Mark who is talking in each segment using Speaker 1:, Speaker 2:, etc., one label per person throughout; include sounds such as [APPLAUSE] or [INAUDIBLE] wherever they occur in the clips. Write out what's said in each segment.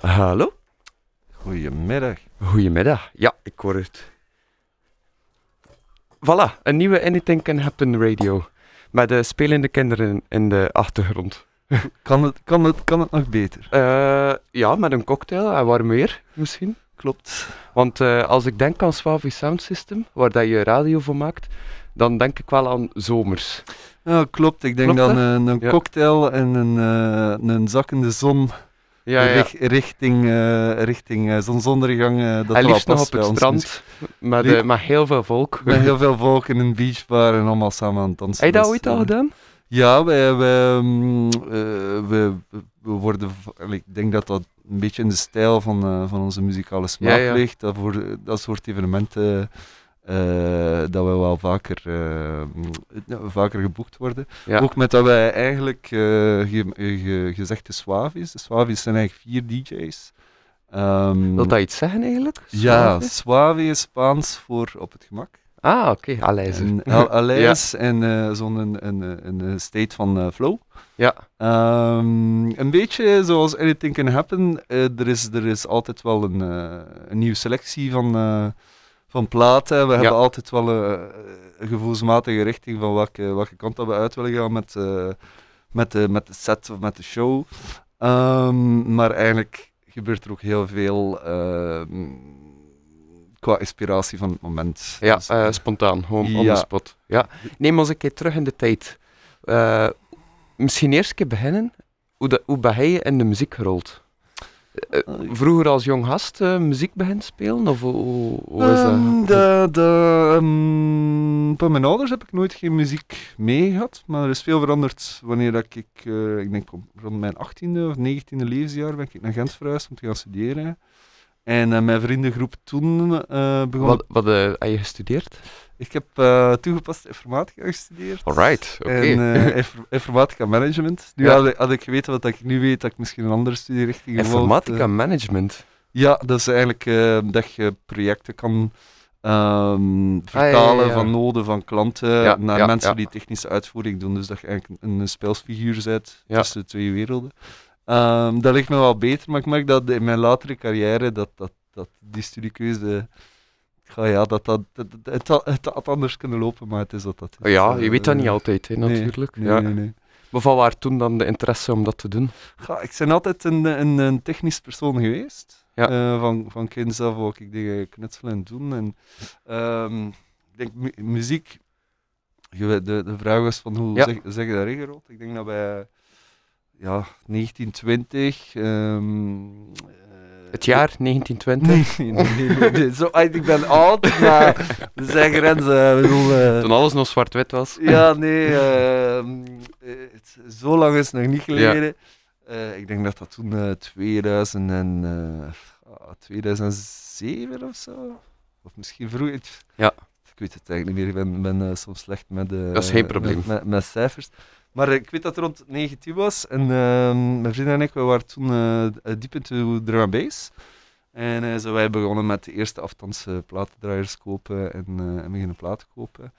Speaker 1: Hallo?
Speaker 2: Goedemiddag.
Speaker 1: Goedemiddag. Ja, ik hoor het. Voilà, een nieuwe Anything Can Happen radio. Met de spelende kinderen in de achtergrond. [LAUGHS]
Speaker 2: Kan het, kan het, kan het nog beter?
Speaker 1: Eh, ja, met een cocktail en warm weer misschien.
Speaker 2: Klopt.
Speaker 1: Want eh, als ik denk aan Swavi Sound System, waar dat je radio voor maakt, dan denk ik wel aan zomers.
Speaker 2: Ja, klopt. Ik denk
Speaker 1: Klopt,
Speaker 2: dan een,
Speaker 1: Ja.
Speaker 2: cocktail en een, eh, een zakkende zon
Speaker 1: Ja, ja.
Speaker 2: rich- richting, eh, richting eh, zonsondergang. eh, dat wel
Speaker 1: liefst nog op het strand, met, met heel veel volk.
Speaker 2: Met heel [LAUGHS] veel volk in een beachbar en allemaal samen aan het dansen.
Speaker 1: Heb je dat ooit al gedaan?
Speaker 2: Ja, wij, wij, mm, eh, we, worden, ik denk dat dat een beetje in de stijl van, van onze muzikale smaak
Speaker 1: Ja, ja.
Speaker 2: ligt. Dat, voor, dat soort evenementen dat we wel vaker, eh, nou, vaker geboekt worden.
Speaker 1: Ja.
Speaker 2: Ook met dat wij eigenlijk eh, ge, ge- gezegd de Swavis. De Swavis zijn eigenlijk vier DJ's. Ehm,
Speaker 1: Wil dat iets zeggen eigenlijk?
Speaker 2: ja,
Speaker 1: Suave?
Speaker 2: Swavi is Spaans voor op het gemak.
Speaker 1: Ah, oké, Aleizer.
Speaker 2: En [LAUGHS] en eh, zo'n een, een, een, state van eh, flow.
Speaker 1: Ja.
Speaker 2: Ehm, een beetje zoals Anything Can Happen. eh, er, is, er is altijd wel een, eh, een nieuwe selectie van, eh, van platen. We hebben altijd wel eh, een gevoelsmatige richting van welke, welke kant dat we uit willen gaan met, eh, met, de, met de set of met de show. Ehm, maar eigenlijk gebeurt er ook heel veel ehm, qua inspiratie van het moment.
Speaker 1: Ja,
Speaker 2: Dus,
Speaker 1: eh, spontaan, gewoon on
Speaker 2: ja.
Speaker 1: the spot. Ja. Neem ons een keer terug in de tijd. Eh, misschien eerst een keer beginnen. Hoe, dat, hoe ben jij in de muziek gerold? Eh, vroeger als jong gast eh, muziek begint spelen? Of hoe, hoe, is dat?
Speaker 2: Bij mijn ouders heb ik nooit geen muziek mee gehad, maar er is veel veranderd wanneer dat ik, eh, ik denk rond mijn 18e of 19e levensjaar ben ik naar Gent verhuisd om te gaan studeren. En eh, mijn vriendengroep toen eh, begon...
Speaker 1: Wat, wat eh, heb je gestudeerd?
Speaker 2: Ik heb eh, toegepaste informatica gestudeerd.
Speaker 1: Alright, oké.
Speaker 2: En eh, infor- informatica management. Nu [LAUGHS]
Speaker 1: Ja.
Speaker 2: had, ik- had ik geweten wat ik nu weet, dat ik misschien een andere studierichting gewolgd,
Speaker 1: Informatica
Speaker 2: eh,
Speaker 1: management.
Speaker 2: ja, dat is eigenlijk eh, dat je projecten kan ehm, vertalen
Speaker 1: ja, ja.
Speaker 2: van noden van klanten naar mensen die technische uitvoering doen. Dus dat je eigenlijk een, een spelsfiguur bent tussen de twee werelden. Ehm, dat ligt me wel beter, maar ik merk dat in mijn latere carrière dat, dat, dat die studiekeuze... Ja, ja, dat, dat, het, had, het had anders kunnen lopen, maar het is wat dat is.
Speaker 1: ja, je
Speaker 2: Eh,
Speaker 1: weet dat niet altijd, hè,
Speaker 2: nee,
Speaker 1: natuurlijk.
Speaker 2: Nee,
Speaker 1: ja.
Speaker 2: nee.
Speaker 1: Maar van waar toen dan de interesse om dat te doen?
Speaker 2: Ik ben altijd een, een, een technisch persoon geweest.
Speaker 1: Ja.
Speaker 2: Eh, van, van kinds af ook ik dingen knutselen en doen. En, ehm, ik denk mu- muziek. De, de vraag was van hoe
Speaker 1: Ja.
Speaker 2: zeg, zeg je dat ingerold? Ik denk dat bij ja, 1920. ehm, eh,
Speaker 1: Het jaar 1920? [LAUGHS]
Speaker 2: Nee, nee, nee, nee. Zo, ah, ik ben oud, maar zeg grenzen. ik bedoel, eh,
Speaker 1: Toen alles nog zwart-wit was? [LAUGHS]
Speaker 2: ja, nee, ehm, eh, het, zo lang is het nog niet geleden. Ik denk dat dat toen eh 2000 en, eh, ah, 2007 of zo. Of misschien vroeger.
Speaker 1: Ja.
Speaker 2: Ik weet het eigenlijk niet meer. Ik ben, ben soms slecht met,
Speaker 1: Dat is geen probleem.
Speaker 2: met, met, met cijfers. Maar eh, ik weet dat het rond 19 was. En ehm, mijn vrienden en ik we waren toen eh, diep into drum and bass. En eh, zo wij begonnen met de eerste afstands eh, platendraaiers kopen en, eh, en beginnen platen kopen.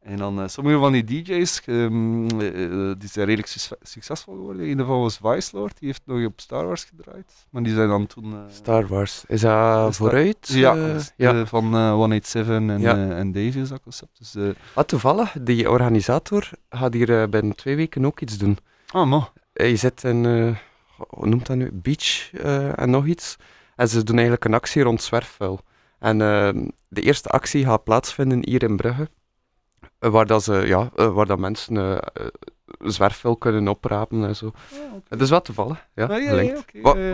Speaker 2: En dan eh, sommige van die DJ's, ehm, eh, eh, die zijn redelijk suc- succesvol geworden. In ieder geval was Vice Lord, die heeft nog op Star Wars gedraaid. Maar die zijn dan toen...
Speaker 1: Star Wars. Is dat vooruit?
Speaker 2: ja,
Speaker 1: ja.
Speaker 2: van eh, 187 en,
Speaker 1: Ja.
Speaker 2: en Davy is dat concept. Dus,
Speaker 1: Ah, toevallig, die organisator gaat hier binnen twee weken ook iets doen.
Speaker 2: ah, man.
Speaker 1: Je zit in, hoe noemt dat nu? Beach en nog iets. En ze doen eigenlijk een actie rond zwerfvuil. En ehm, de eerste actie gaat plaatsvinden hier in Brugge. Eh, waar, dat ze, ja, eh, waar dat mensen eh, zwerfvuil kunnen oprapen en zo. Het is wat toevallig. Ja,
Speaker 2: Ah, ja, ja,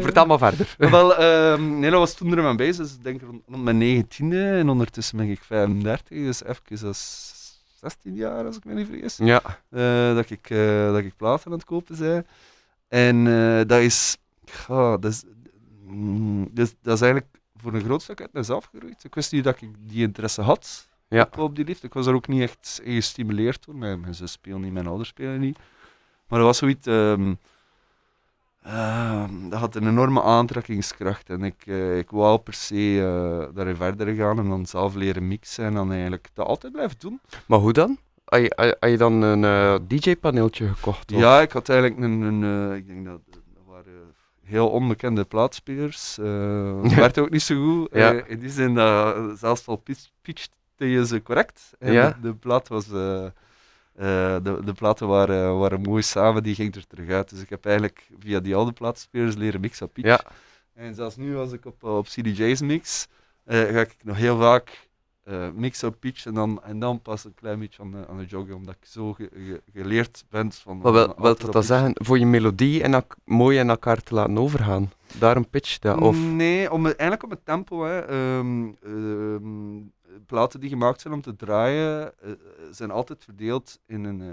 Speaker 1: vertel maar verder.
Speaker 2: Wel, ehm, nee, dat was toen er aan bezig. Dus ik denk rond, rond mijn negentiende. En ondertussen ben ik 35. Dus even als 16 jaar, als ik me niet vergis.
Speaker 1: Ja,
Speaker 2: eh, dat, ik, eh, dat ik platen aan het kopen ben. En eh, dat is... Ja, dat is, mm, dat, is- dat is eigenlijk voor een groot stuk uit mezelf gegroeid. Ik wist niet dat ik die interesse had
Speaker 1: Ja.
Speaker 2: op, die liefde. Ik was er ook niet echt in gestimuleerd door. Mijn, mijn zus speelde niet, mijn ouders spelen niet. Maar dat was zoiets... ehm, dat had een enorme aantrekkingskracht. En ik, eh, ik wou per se eh, daarin verder gaan en dan zelf leren mixen. En dan eigenlijk dat altijd blijven doen.
Speaker 1: maar hoe dan? Had je, had- je dan een eh, DJ-paneeltje gekocht? of-
Speaker 2: Ja, ik had eigenlijk een, een ik denk dat, dat waren heel onbekende plaatspelers. Uh, [LAUGHS] werd ook niet zo goed.
Speaker 1: Ja.
Speaker 2: in die zin dat zelfs al pitch, je ze correct. En
Speaker 1: Ja.
Speaker 2: de, plaat was... eh, eh, de, de platen waren, waren mooi samen, die ging er terug uit. Dus ik heb eigenlijk via die oude plaatspelers leren mixen op pitch.
Speaker 1: Ja.
Speaker 2: En zelfs nu, als ik op, op CDJ's mix, eh, ga ik nog heel vaak eh mixen op pitch en dan, en dan pas een klein beetje aan de, aan de joggen, omdat ik zo ge- ge- geleerd ben van...
Speaker 1: Wat
Speaker 2: van
Speaker 1: wil, dat dan zeggen? Voor je melodie en mooi in elkaar te laten overgaan? Daarom pitch dat? Of...
Speaker 2: Nee, om, eigenlijk op het tempo. Hè. Ehm, ehm, platen die gemaakt zijn om te draaien, eh, zijn altijd verdeeld in een, eh,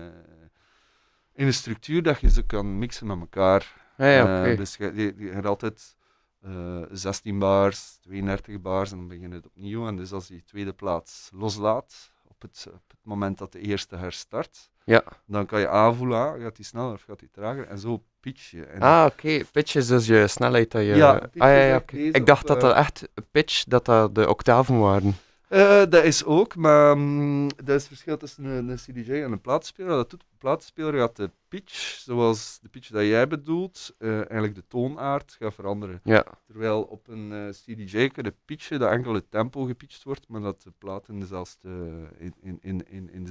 Speaker 2: in een structuur dat je ze kan mixen met elkaar.
Speaker 1: Ja,
Speaker 2: Eh, dus je, je, je hebt altijd eh 16 bars, 32 bars en dan begin je het opnieuw. En dus als je die tweede plaat loslaat, op het, op het moment dat de eerste herstart,
Speaker 1: Ja.
Speaker 2: dan kan je aanvoelen, ah, gaat die sneller of gaat die trager? En zo pitch je. En
Speaker 1: Ah, oké. Pitch is dus je snelheid dat je...
Speaker 2: Ja,
Speaker 1: ah, ja, ja, Ik dacht dat
Speaker 2: eh,
Speaker 1: dat echt pitch, dat dat de octaven waren.
Speaker 2: Eh, dat is ook, maar mm, dat is het verschil tussen een, een CDJ en een plaatspeler. Dat doet een plaatspeler gaat de pitch, zoals de pitch dat jij bedoelt, eh, eigenlijk de toonaard gaat veranderen.
Speaker 1: Ja.
Speaker 2: Terwijl op een eh, CDJ kun je pitchen dat enkel het tempo gepitcht wordt, maar dat de plaat in dezelfde, in, in, in, in, in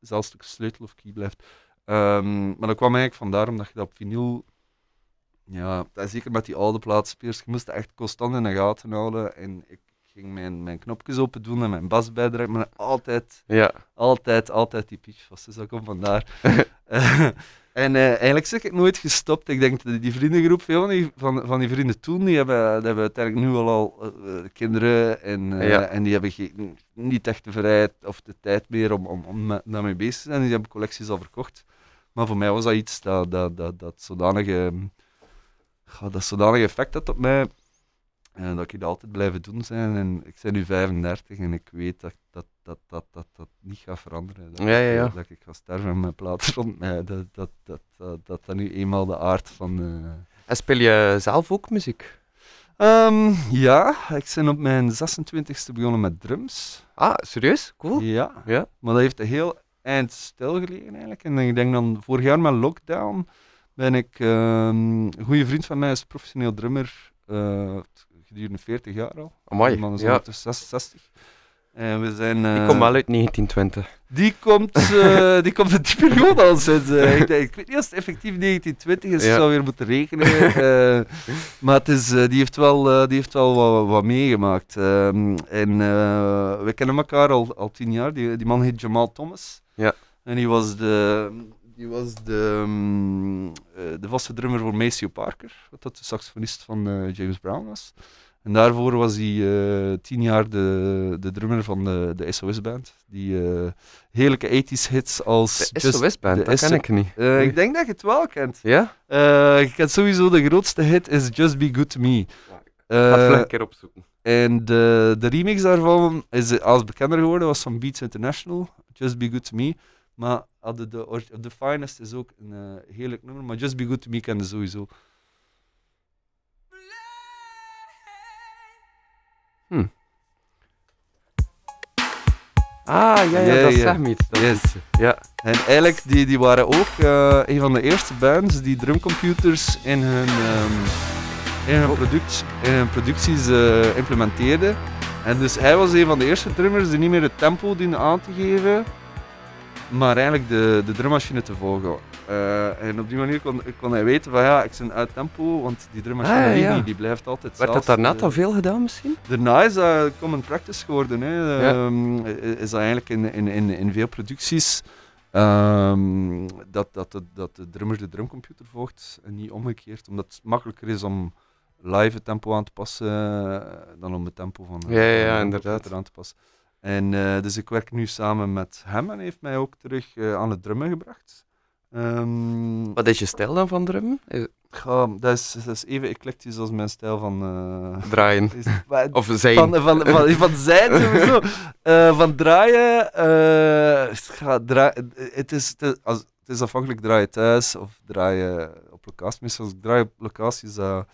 Speaker 2: dezelfde, sleutel of key blijft. Ehm, maar dat kwam eigenlijk vandaar omdat je dat op vinyl, ja, dat is zeker met die oude plaatspelers, je moest echt constant in de gaten houden. En ik ging mijn, mijn knopjes open doen en mijn bas bijdragen, maar altijd
Speaker 1: Ja.
Speaker 2: altijd, altijd die pitch vast. Dus dat komt vandaar. [LAUGHS] [LAUGHS] En eh, eigenlijk zeg ik nooit gestopt. Ik denk dat die vriendengroep, veel van die, van, van die vrienden toen, die hebben, die hebben uiteindelijk nu al, al eh, kinderen en, eh,
Speaker 1: Ja.
Speaker 2: en die hebben geen- niet echt de vrijheid of de tijd meer om, om, om daarmee bezig te zijn. Die hebben collecties al verkocht. Maar voor mij was dat iets dat, dat, dat, dat zodanige, ja, dat zodanig effect had op mij. En dat ik dat altijd blijven doen zijn. En ik ben nu 35 en ik weet dat dat, dat, dat, dat, dat niet gaat veranderen. Dat,
Speaker 1: Ja, ja, ja.
Speaker 2: Ik, dat ik ga sterven met mijn plaats [LAUGHS] rond mij. Dat dat, dat, dat, dat, dat nu eenmaal de aard van... eh,
Speaker 1: En speel je zelf ook muziek?
Speaker 2: Ehm, ja, ik ben op mijn 26e begonnen met drums.
Speaker 1: Ah, serieus? Cool.
Speaker 2: Ja.
Speaker 1: Ja.
Speaker 2: Maar dat heeft een heel eind stilgelegen eigenlijk. En ik denk dan vorig jaar met lockdown ben ik... ehm, een goede vriend van mij is professioneel drummer. eh, gedurende 40 jaar al.
Speaker 1: Amai,
Speaker 2: Die man is
Speaker 1: ja.
Speaker 2: ondertussen 66. En we zijn...
Speaker 1: Die
Speaker 2: eh,
Speaker 1: komt wel uit 1920.
Speaker 2: Die komt, eh, [LAUGHS] die komt in die periode al sinds. eh, ik, weet niet of het effectief 1920 is,
Speaker 1: Ja.
Speaker 2: ik zou weer moeten rekenen. eh, maar het is, die heeft wel, die heeft wel wat, wat meegemaakt. Ehm, en we kennen elkaar al, al tien jaar. Die, die man heet Jamal Thomas.
Speaker 1: Ja.
Speaker 2: En die was de, die was de, mm, eh, de vaste drummer voor Maceo Parker, wat dat de saxofonist van eh, James Brown was. En daarvoor was hij eh, tien jaar de, de drummer van de, de SOS-band. Die heerlijke 80s hits als...
Speaker 1: De SOS-band, dat ken ik niet.
Speaker 2: Ik denk dat je het wel kent.
Speaker 1: Ja?
Speaker 2: Je kent sowieso de grootste hit is Just Be Good To Me.
Speaker 1: Ik ga
Speaker 2: Eh,
Speaker 1: vlug een keer opzoeken.
Speaker 2: en de, de remix daarvan is als bekender geworden, was van Beats International, Just Be Good To Me. Maar ah, de, The Finest is ook een eh, heerlijk nummer, maar Just Be Good To Me kende sowieso.
Speaker 1: Ah, ja, ja,
Speaker 2: Ja,
Speaker 1: dat
Speaker 2: ja.
Speaker 1: zegt me iets. Dat
Speaker 2: Yes.
Speaker 1: Ja.
Speaker 2: En eigenlijk, die, die waren ook eh, een van de eerste bands die drumcomputers in hun, ehm, in hun, product, in hun producties eh, implementeerden. En dus hij was een van de eerste drummers die niet meer het tempo diende aan te geven, maar eigenlijk de, de drummachine te volgen. Eh, en op die manier kon, kon hij weten van ja, ik ben uit tempo, want die drummachine
Speaker 1: Ah, ja,
Speaker 2: die,
Speaker 1: ja.
Speaker 2: die blijft altijd
Speaker 1: Werd dat daarna
Speaker 2: eh,
Speaker 1: al veel gedaan misschien?
Speaker 2: Daarna is dat common practice geworden. Hè.
Speaker 1: Ja.
Speaker 2: Ehm, is dat eigenlijk in, in, in, in veel producties ehm, dat, dat, de, dat de drummer de drumcomputer volgt en niet omgekeerd. Omdat het makkelijker is om live het tempo aan te passen eh, dan om het tempo van, eh,
Speaker 1: Ja, ja,
Speaker 2: de
Speaker 1: inderdaad.
Speaker 2: aan te passen. En eh, dus ik werk nu samen met hem en hij heeft mij ook terug eh, aan het drummen gebracht. Ehm,
Speaker 1: Wat is je stijl dan van drummen?
Speaker 2: Ja, dat, is, dat is even eclectisch als mijn stijl van... eh,
Speaker 1: Draaien. [LAUGHS]
Speaker 2: is- maar-
Speaker 1: Of zijn.
Speaker 2: van, van, van, van zijn [LAUGHS] sowieso. Eh, van draaien. eh, het is, het, is, als, het is afhankelijk draaien thuis of draaien op locatie. Meestal als ik draai op locatie is dat,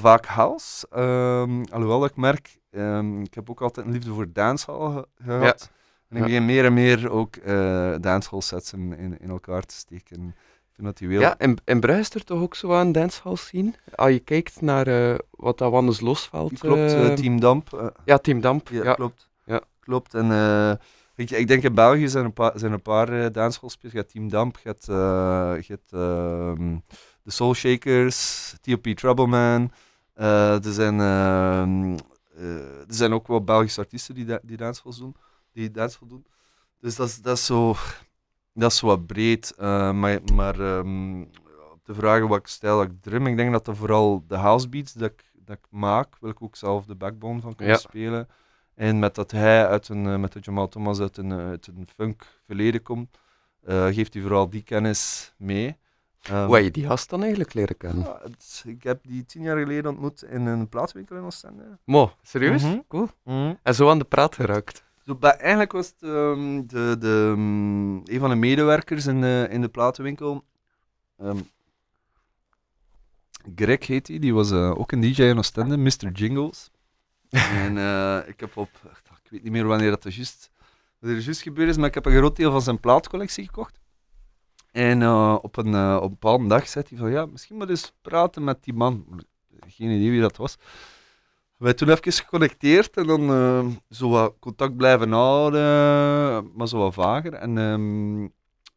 Speaker 2: vaak house. Ehm, alhoewel dat ik merk, ehm, ik heb ook altijd een liefde voor dancehall ge- gehad. En ik begin meer en meer ook eh dancehall sets in, in, in elkaar te steken.
Speaker 1: Ja, in Brugge is er toch ook zo aan dancehall zien? Als je kijkt naar uh, wat dat Wannes losvalt.
Speaker 2: Klopt, uh, Team Damp.
Speaker 1: ja, Team Damp.
Speaker 2: Ja,
Speaker 1: ja.
Speaker 2: klopt.
Speaker 1: Ja.
Speaker 2: Klopt. En ik, ik, denk in België zijn een paar, zijn een paar uh, dancehallspelers. Je hebt Team Damp, je hebt, je hebt ehm, de Soul Shakers, TOP Troubleman. er, zijn, ehm, er zijn ook wel Belgische artiesten die, da die dancehall doen. Die dancehall doen. Dus dat is, dat is zo dat is wat breed, uh, maar, maar um, op de vragen wat ik dat ik drum, ik denk dat dat vooral de housebeats dat ik, dat ik maak, wil ik ook zelf de backbone van kunnen ja. spelen. En met dat hij uit een, uh, met de Jamal Thomas uit een, uit een funk verleden komt, uh, geeft hij vooral die kennis mee.
Speaker 1: Um, Hoe heb je die gast dan eigenlijk leren kennen?
Speaker 2: Ja, het, ik heb die tien jaar geleden ontmoet in een plaatswinkel in Oostende.
Speaker 1: Mo, serieus?
Speaker 2: Mhm.
Speaker 1: Cool.
Speaker 2: Mm
Speaker 1: En zo aan de praat geraakt.
Speaker 2: Zo, bij, eigenlijk was het um, de, de, um, een van de medewerkers in de, in de platenwinkel. Um, Greg heet hij, die was uh, ook een DJ in Oostende, Mr. Jingles. en uh, [LAUGHS] ik heb op, ik weet niet meer wanneer dat juist, wat er juist gebeurd is, maar ik heb een groot deel van zijn plaatcollectie gekocht. En uh, op, een, op een bepaalde dag zei hij van, ja, misschien moet eens praten met die man. Geen idee wie dat was. Wij toen even geconnecteerd en dan uh, zo wat contact blijven houden, maar zo wat vager. En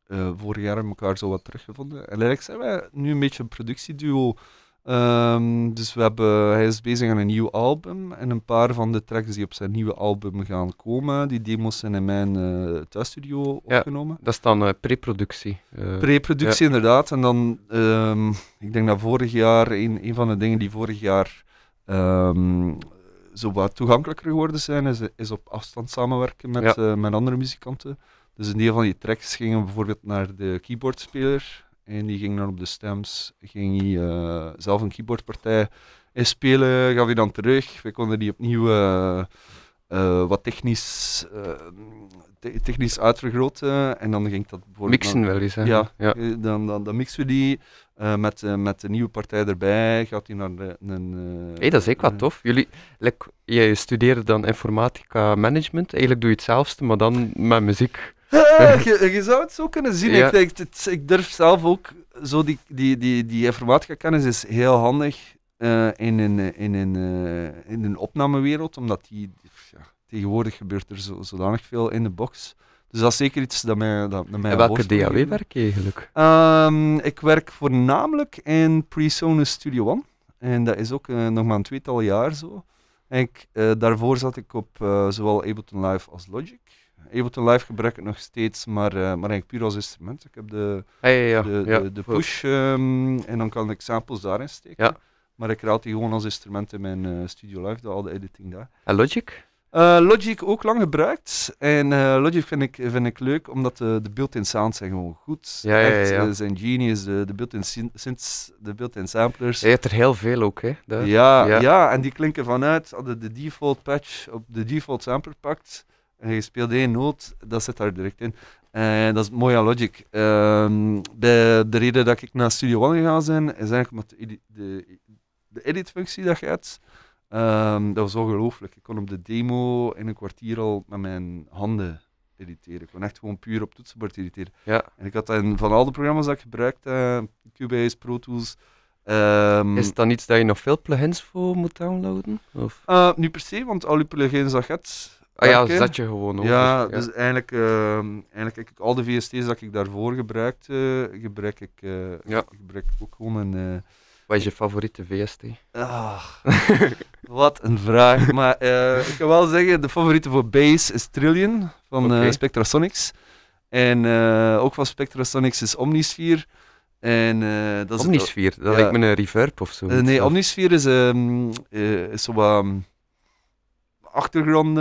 Speaker 2: uh, vorig jaar hebben we elkaar zo wat teruggevonden. En eigenlijk zijn wij nu een beetje een productieduo. Um, dus we hebben, hij is bezig aan een nieuw album en een paar van de tracks die op zijn nieuwe album gaan komen, die demos zijn in mijn uh, thuisstudio opgenomen.
Speaker 1: Dat is dan pre-productie.
Speaker 2: pre-productie, ja. inderdaad. En dan, um, ik denk dat vorig jaar, een, een van de dingen die vorig jaar um, zo wat toegankelijker geworden zijn, is, is op afstand samenwerken met, ja. uh, met andere muzikanten. Dus een deel van die tracks gingen bijvoorbeeld naar de keyboardspeler en die ging dan op de stems, ging hij uh, zelf een keyboardpartij spelen, gaf hij dan terug. We konden die opnieuw uh, wat technisch, te technisch uitvergroten en dan ging dat bijvoorbeeld...
Speaker 1: Mixen wel eens, hè?
Speaker 2: Ja, ja. Dan, dan, dan mixen we die. Met, met de nieuwe partij erbij gaat hij naar de, een.
Speaker 1: Hey, dat is ook wat tof. Jullie, like, jij studeerde dan informatica management. Eigenlijk doe je hetzelfde, maar dan met muziek.
Speaker 2: Je, je, zou het zo kunnen zien. Ja. Ik, denk, het, ik durf zelf ook zo die, die, die, die kennis is heel handig in, een, in, een, in een opnamewereld, omdat die ja, tegenwoordig gebeurt er zo, zodanig veel in de box. Dus dat is zeker iets dat mij, dat, dat mij
Speaker 1: En welke DAW werk je eigenlijk?
Speaker 2: Um, ik werk voornamelijk in PreSonus Studio One. En dat is ook uh, nog maar een tweetal jaar zo. En ik, daarvoor zat ik op zowel Ableton Live als Logic. Ableton Live gebruik ik nog steeds, maar, maar eigenlijk puur als instrument. Ik heb de,
Speaker 1: ja, ja.
Speaker 2: de,
Speaker 1: ja.
Speaker 2: de, de push um, en dan kan ik samples daarin steken.
Speaker 1: Ja.
Speaker 2: Maar ik raad die gewoon als instrument in mijn Studio Live, al de editing daar.
Speaker 1: En Logic?
Speaker 2: Uh, Logic ook lang gebruikt. En uh, Logic vind ik, vind ik leuk, omdat de, de built-in sounds zijn gewoon goed.
Speaker 1: Ja, ja,
Speaker 2: Echt,
Speaker 1: ja.
Speaker 2: uh, zijn genius, de, de built-in synths, de built-in samplers.
Speaker 1: Je hebt er heel veel ook, hè?
Speaker 2: Ja, ja, ja. en die klinken vanuit, als je de default patch op de default sampler pakt, en je speelt één noot, dat zit daar direct in. En dat is mooi aan Logic. Um, de, de reden dat ik naar Studio One gegaan ben, is eigenlijk omdat de, de, de edit-functie dat je hebt, Um, dat was ongelooflijk. Ik kon op de demo in een kwartier al met mijn handen editeren. Ik kon echt gewoon puur op toetsenbord editeren.
Speaker 1: Ja.
Speaker 2: En ik had dat in, van al de programma's dat ik gebruikte, uh, Cubase, Pro Tools. Um,
Speaker 1: is het dan iets dat je nog veel plugins voor moet downloaden? Of?
Speaker 2: Uh, niet per se, want al die plugins dat je hebt.
Speaker 1: Ah ja, zet je gewoon over.
Speaker 2: Ja, ja. dus eigenlijk, uh, eigenlijk ik, al de VST's dat ik daarvoor gebruikte, gebruik ik, uh,
Speaker 1: ja.
Speaker 2: gebruik ik ook gewoon een.
Speaker 1: Wat is je favoriete VST?
Speaker 2: Ah, wat een vraag. [LAUGHS] Maar uh, ik kan wel zeggen, de favoriete voor bass is Trillion van okay. uh, Spectrasonics. En uh, ook van Spectrasonics is Omnisphere. En, dat is
Speaker 1: Omnisphere, dat ja. lijkt me een reverb of zo.
Speaker 2: nee, Omnisphere is, um, is zo wat um, achtergrond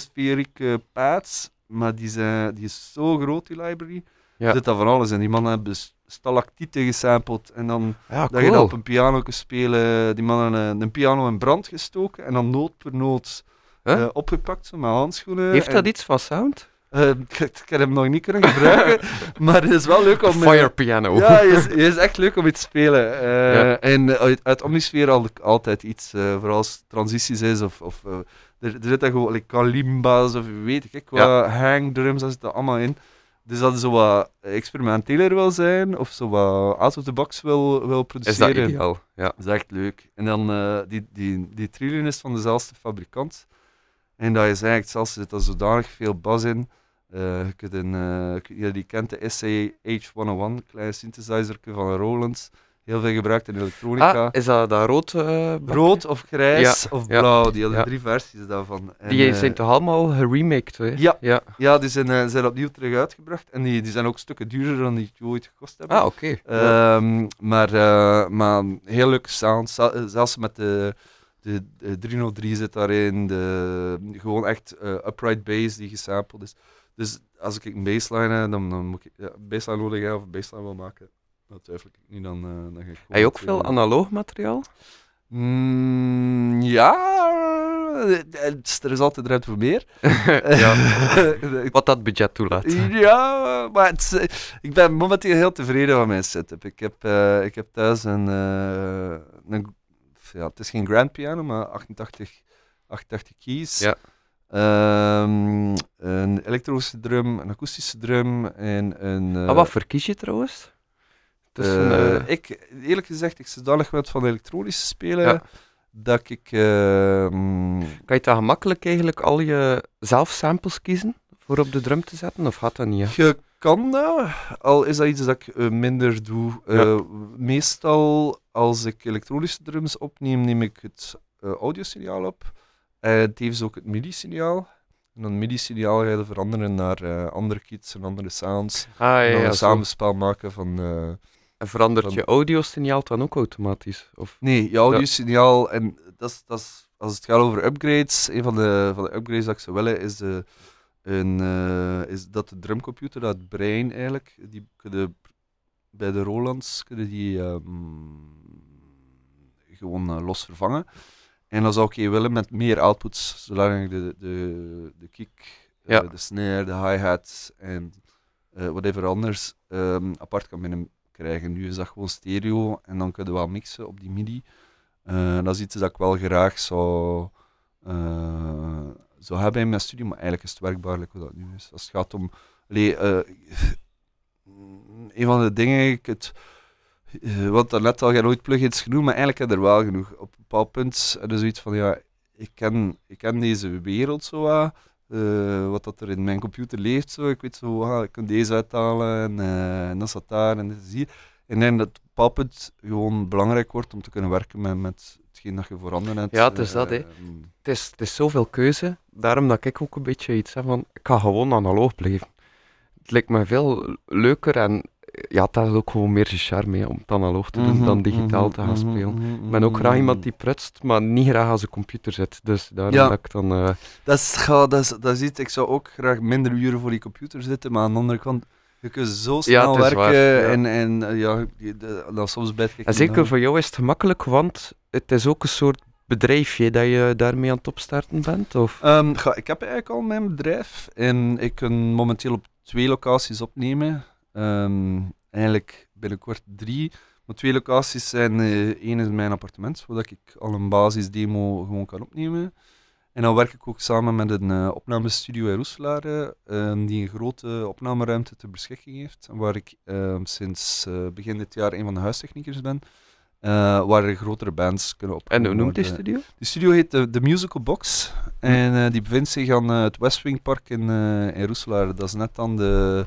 Speaker 2: sferiek pads. Maar die, zijn, die is zo groot, die library.
Speaker 1: Ja.
Speaker 2: Er zit daar van alles in. Die mannen hebben stalactieten gesampled en dan
Speaker 1: ja,
Speaker 2: dat je dat op een piano kunt spelen. Die mannen een, een piano in brand gestoken en dan noot per noot
Speaker 1: huh?
Speaker 2: uh, opgepakt zo met handschoenen.
Speaker 1: Heeft
Speaker 2: en,
Speaker 1: dat iets van sound?
Speaker 2: Uh, ik, [LAUGHS] ik heb hem nog niet kunnen gebruiken, [LAUGHS] maar het is wel leuk om...
Speaker 1: Fire piano.
Speaker 2: Ja, het is, [LAUGHS] het is echt leuk om iets te spelen. Uh, ja. En uit, uit Omnisphere al, altijd iets, vooral als het transities is of... of er, er zitten gewoon like, kalimba's of weet ik, qua ja. hangdrums, daar zit er allemaal in. Dus dat zo wat experimenteler wil zijn, of zo wat out of the box wil, wil
Speaker 1: Is
Speaker 2: produceren.
Speaker 1: dat ideaal? Ja.
Speaker 2: Dat is echt leuk. En dan, eh, die, die, die trillion is van dezelfde fabrikant. En dat is eigenlijk, zelfs er zit er zodanig veel bas in. Eh, je kunt een, eh, ja, die kent de SAH101, kleine synthesizer van Roland. Heel veel gebruikt in elektronica.
Speaker 1: Ah, is dat dat rood? bakje?
Speaker 2: Rood of grijs
Speaker 1: Ja,
Speaker 2: of
Speaker 1: ja,
Speaker 2: blauw. Die hadden drie versies daarvan. En,
Speaker 1: Die zijn toch allemaal geremaked, hè?
Speaker 2: Ja,
Speaker 1: Ja.
Speaker 2: ja, die zijn, zijn opnieuw terug uitgebracht. En die, die zijn ook stukken duurder dan die ooit gekost hebben.
Speaker 1: Ah, oké.
Speaker 2: Ehm, maar, maar heel leuke sound. Zel- Zelfs met de, de, de 303 zit daarin. De, gewoon echt upright bass die gesampled is. Dus als ik een bassline heb, dan, dan moet ik ja, een bassline nodig heb of een bassline wil maken. Dat twijfel ik niet, dan, eh, dan ga ik
Speaker 1: Heb je ook veel analoog materiaal?
Speaker 2: Mm, ja, eh, er is altijd ruimte voor meer. [LAUGHS] [LAUGHS]
Speaker 1: Wat dat budget toelaat.
Speaker 2: Ja, maar het eh, ik ben momenteel heel tevreden van mijn setup. Ik heb, ik heb thuis een, een, ja, het is geen grand piano, maar 88, 88 keys.
Speaker 1: Ja.
Speaker 2: Ehm, een elektrische drum, een akoestische drum en een...
Speaker 1: ah, wat verkies je trouwens? Tussen,
Speaker 2: eh,
Speaker 1: eh,
Speaker 2: ik, eerlijk gezegd, ik zodanig wat van elektronische spelen,
Speaker 1: Ja.
Speaker 2: dat ik... ehm,
Speaker 1: Kan je dan gemakkelijk eigenlijk al je zelf samples kiezen voor op de drum te zetten? Of gaat dat niet?
Speaker 2: Je kan dat, al is dat iets dat ik minder doe. Meestal als ik elektronische drums opneem, neem ik het audiosignaal op. En tevens ook het MIDI-signaal. En dan MIDI-signaal ga je veranderen naar eh, andere kits en andere sounds.
Speaker 1: Ah, ja,
Speaker 2: en dan
Speaker 1: ja,
Speaker 2: een samenspel maken van... eh,
Speaker 1: En verandert je audiosignaal dan ook automatisch? Of?
Speaker 2: Nee, je audiosignaal, en dat is, als het gaat over upgrades, een van de, van de upgrades dat ik zou willen, is, de, een, eh, is dat de drumcomputer, dat brein eigenlijk, die kunnen bij de Rolands kunnen die ehm, gewoon eh, los vervangen. En dan zou ik je willen met meer outputs, zolang ik de, de, de kick, eh, de snare, de hi-hat en eh, whatever anders ehm, apart kan binnenkrijgen. Nu is dat gewoon stereo en dan kun je wel mixen op die MIDI. Eh, dat is iets dat ik wel graag zou, zou hebben in mijn studio, maar eigenlijk is het werkbaar like hoe dat nu is. Als het gaat om... Allee, een van de dingen, ik het, eh, wat daarnet al geen ooit plugins genoemd, maar eigenlijk heb er wel genoeg. Op een bepaald punt heb je zoiets van, ja, ik ken, ik ken deze wereld zo wat, eh, wat dat er in mijn computer leeft, zo. ik weet zo, ah, ik kan deze uithalen en, eh, en dat staat daar en dit is hier. En ik denk dat op een bepaald punt gewoon belangrijk wordt om te kunnen werken met, met hetgeen dat je voorhanden hebt.
Speaker 1: Ja, het is dat, hè.
Speaker 2: Eh,
Speaker 1: Het is, het is zoveel keuze, daarom dat ik ook een beetje iets heb van, ik ga gewoon analoog blijven. Het lijkt me veel leuker en ja, het heeft ook gewoon meer zijn charme hè, om het analoog te doen
Speaker 2: mhm,
Speaker 1: dan digitaal
Speaker 2: mhm,
Speaker 1: te gaan
Speaker 2: mhm,
Speaker 1: spelen.
Speaker 2: mhm,
Speaker 1: Ik ben ook graag
Speaker 2: mhm.
Speaker 1: iemand die prutst, maar niet graag aan zijn computer zit. Dus daarom
Speaker 2: Ja.
Speaker 1: dat ik dan... eh,
Speaker 2: Dat is, ga, dat, is, dat is iets, ik zou ook graag minder uren voor die computer zitten, maar aan de andere kant, je kunt zo snel
Speaker 1: is
Speaker 2: werken
Speaker 1: waar, ja.
Speaker 2: en, en eh, ja, dan soms ik
Speaker 1: En zeker voor jou is het gemakkelijk, want het is ook een soort bedrijfje dat je daarmee aan het opstarten bent? Of?
Speaker 2: Ehm, ga, ik heb eigenlijk al mijn bedrijf en ik kan momenteel op twee locaties opnemen. Ehm, eigenlijk binnenkort drie. Maar twee locaties zijn, eh één is mijn appartement, zodat ik al een basisdemo gewoon kan opnemen. En dan werk ik ook samen met een eh, opnamestudio in Roeselare, ehm, die een grote opnameruimte ter beschikking heeft, waar ik ehm, sinds eh, begin dit jaar een van de huistechniekers ben, eh, waar er grotere bands kunnen
Speaker 1: En
Speaker 2: opnemen
Speaker 1: hoe noemt die studio?
Speaker 2: Die studio heet de Musical Box. En eh, die bevindt zich aan eh, het Westwing Park in, eh in Roeselaar. Dat is net aan de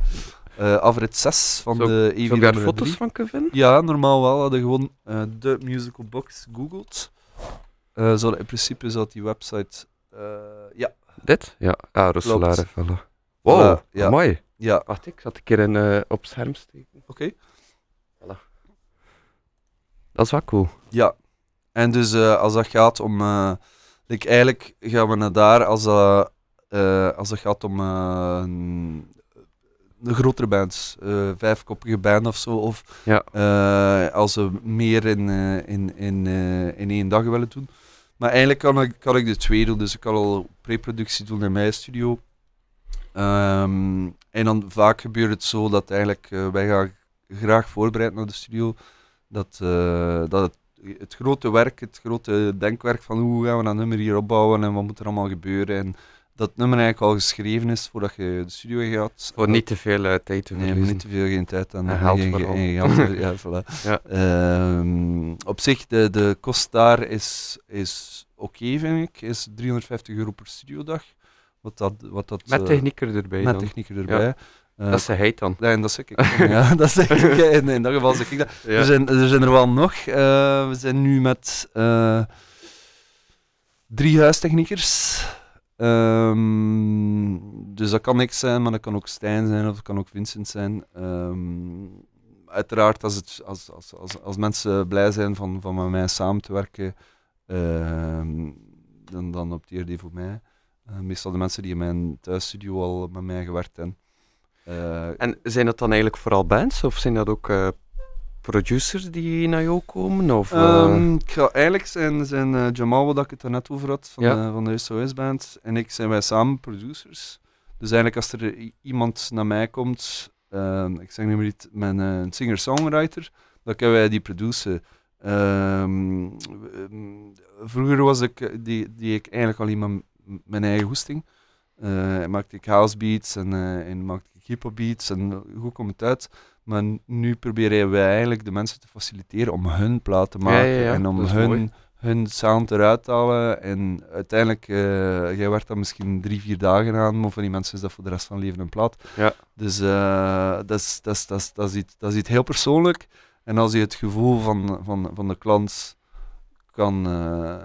Speaker 2: eh afrit 6 van
Speaker 1: Zou-
Speaker 2: de
Speaker 1: ik daar
Speaker 2: E403.
Speaker 1: foto's van vinden?
Speaker 2: Ja, normaal wel. Hadden gewoon eh, de Musical Box googeld. Eh zou, in principe zou die website... eh, ja,
Speaker 1: Dit? Ja, ah. Vella. Wow,
Speaker 2: Voilà, ja.
Speaker 1: mooi.
Speaker 2: ja.
Speaker 1: Wacht, ik zat een keer in, eh, op het scherm steken.
Speaker 2: oké.
Speaker 1: Dat is wel cool.
Speaker 2: Ja. En dus eh, als dat gaat om... eh, like, eigenlijk gaan we naar daar als dat, eh, als dat gaat om eh, een- de grotere bands. eh vijfkoppige band of zo. Of
Speaker 1: Ja.
Speaker 2: eh, als we meer in, eh, in, in, in één dag willen doen. Maar eigenlijk kan ik, kan ik de twee doen. Dus ik kan al pre-productie doen in mijn studio. Ehm, en dan vaak gebeurt het zo dat eigenlijk wij gaan graag voorbereid naar de studio. Dat, dat het, het grote werk, het grote denkwerk van hoe gaan we dat nummer hier opbouwen en wat moet er allemaal gebeuren. En dat het nummer eigenlijk al geschreven is voordat je de studio gaat.
Speaker 1: Voor niet te veel uh, tijd te
Speaker 2: Nee,
Speaker 1: verliezen.
Speaker 2: niet te veel geen tijd aan.
Speaker 1: En geld
Speaker 2: geen-
Speaker 1: vooral.
Speaker 2: geen geld, [LAUGHS] ja, voilà.
Speaker 1: Ja.
Speaker 2: Ehm, op zich, de, de kost daar is, is oké, vind ik. Is 350 euro per studiodag. Wat dat, wat dat,
Speaker 1: Met
Speaker 2: eh,
Speaker 1: technieker erbij
Speaker 2: met
Speaker 1: dan.
Speaker 2: technieker erbij. Eh,
Speaker 1: Dat is hij dan.
Speaker 2: en dat zeg ik. dan, [LAUGHS] ja, dat zeg ik. [LAUGHS] In, in dat geval zeg ik dat.
Speaker 1: Ja.
Speaker 2: Er, zijn, er zijn er wel nog. Eh, we zijn nu met eh, drie huistechniekers. Ehm, dus dat kan ik zijn, maar dat kan ook Stijn zijn of dat kan ook Vincent zijn. Ehm, uiteraard, als, het, als, als, als, als mensen blij zijn van, van met mij samen te werken, ehm, dan, dan opteer die voor mij. Eh, meestal de mensen die in mijn thuisstudio al met mij gewerkt hebben. Eh,
Speaker 1: En zijn dat dan eigenlijk vooral bands of zijn dat ook eh, producers die naar jou komen? Of, eh,
Speaker 2: Ehm, ik ga eigenlijk zijn, zijn eh, Jamal, wat ik het daarnet over had, van,
Speaker 1: Ja.
Speaker 2: de, van de SOS-band, en ik zijn wij samen producers. Dus eigenlijk als er i- iemand naar mij komt, ehm, ik zeg nu maar niet, eh, een singer-songwriter, dan kunnen wij die produceren. Ehm, vroeger was ik, eh, die, die ik eigenlijk alleen maar mijn eigen hoesting. Eh, maakte ik house beats en, eh, en maakte ik hip-hop beats en eh, hoe komt het uit? Maar nu proberen wij eigenlijk de mensen te faciliteren om hun plaat te maken
Speaker 1: ja, ja,
Speaker 2: en om
Speaker 1: mooi.
Speaker 2: hun, hun sound eruit te halen. En uiteindelijk, eh jij werkt dan misschien drie, vier dagen aan, maar voor die mensen is dat voor de rest van leven een plaat.
Speaker 1: Ja.
Speaker 2: Dus eh, dat, is, dat, is, dat, is, dat, is iets, dat is iets heel persoonlijk. En als je het gevoel van, van, van de klant kan, eh,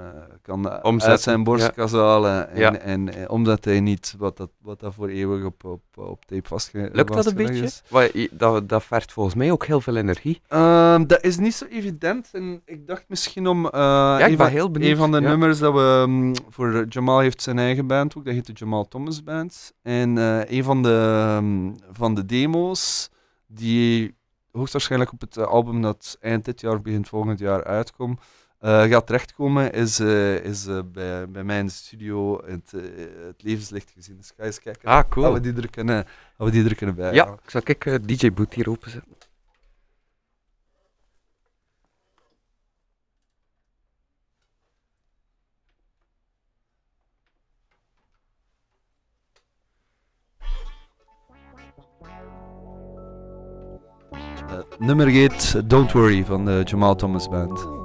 Speaker 2: kan
Speaker 1: Omzetten,
Speaker 2: uit zijn borstkas halen en,
Speaker 1: Ja.
Speaker 2: en, en omdat hij niet wat dat, wat dat voor eeuwig op, op, op tape vastge
Speaker 1: Lukt dat een
Speaker 2: vastgelegd
Speaker 1: beetje?
Speaker 2: is.
Speaker 1: Wa- i- Dat, dat vergt volgens mij ook heel veel energie.
Speaker 2: Ehm, dat is niet zo evident. En ik dacht misschien om. eh,
Speaker 1: ja,
Speaker 2: een
Speaker 1: ik ben
Speaker 2: van-
Speaker 1: heel benieuwd.
Speaker 2: een van de
Speaker 1: ja.
Speaker 2: nummers dat we mm, voor Jamal heeft zijn eigen band ook, dat heet de Jamal Thomas Band. En eh, een van de, mm, van de demo's die hoogstwaarschijnlijk op het eh, album dat eind dit jaar of begin volgend jaar uitkomt, eh, gaat terechtkomen, is, eh, is eh, bij, bij mij in de studio het, eh, het levenslicht gezien. Dus ga eens kijken
Speaker 1: Ah, cool.
Speaker 2: we die er kunnen, we die er kunnen bij
Speaker 1: Ja, ik zal ik eh, DJ Boot hier openzetten.
Speaker 2: Nummer heet Don't Worry van de Jamal Thomas Band.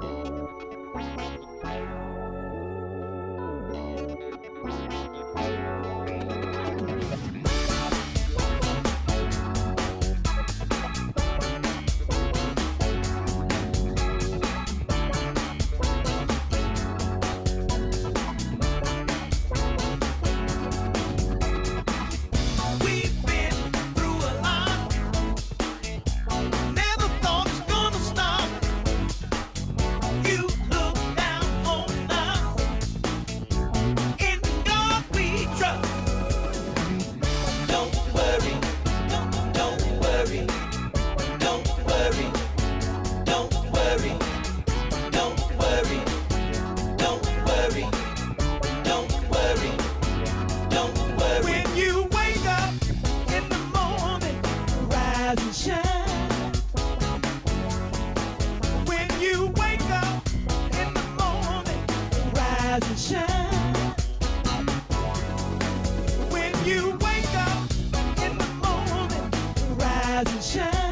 Speaker 3: Rise and shine.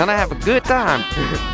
Speaker 1: Gonna have a good time. [LAUGHS]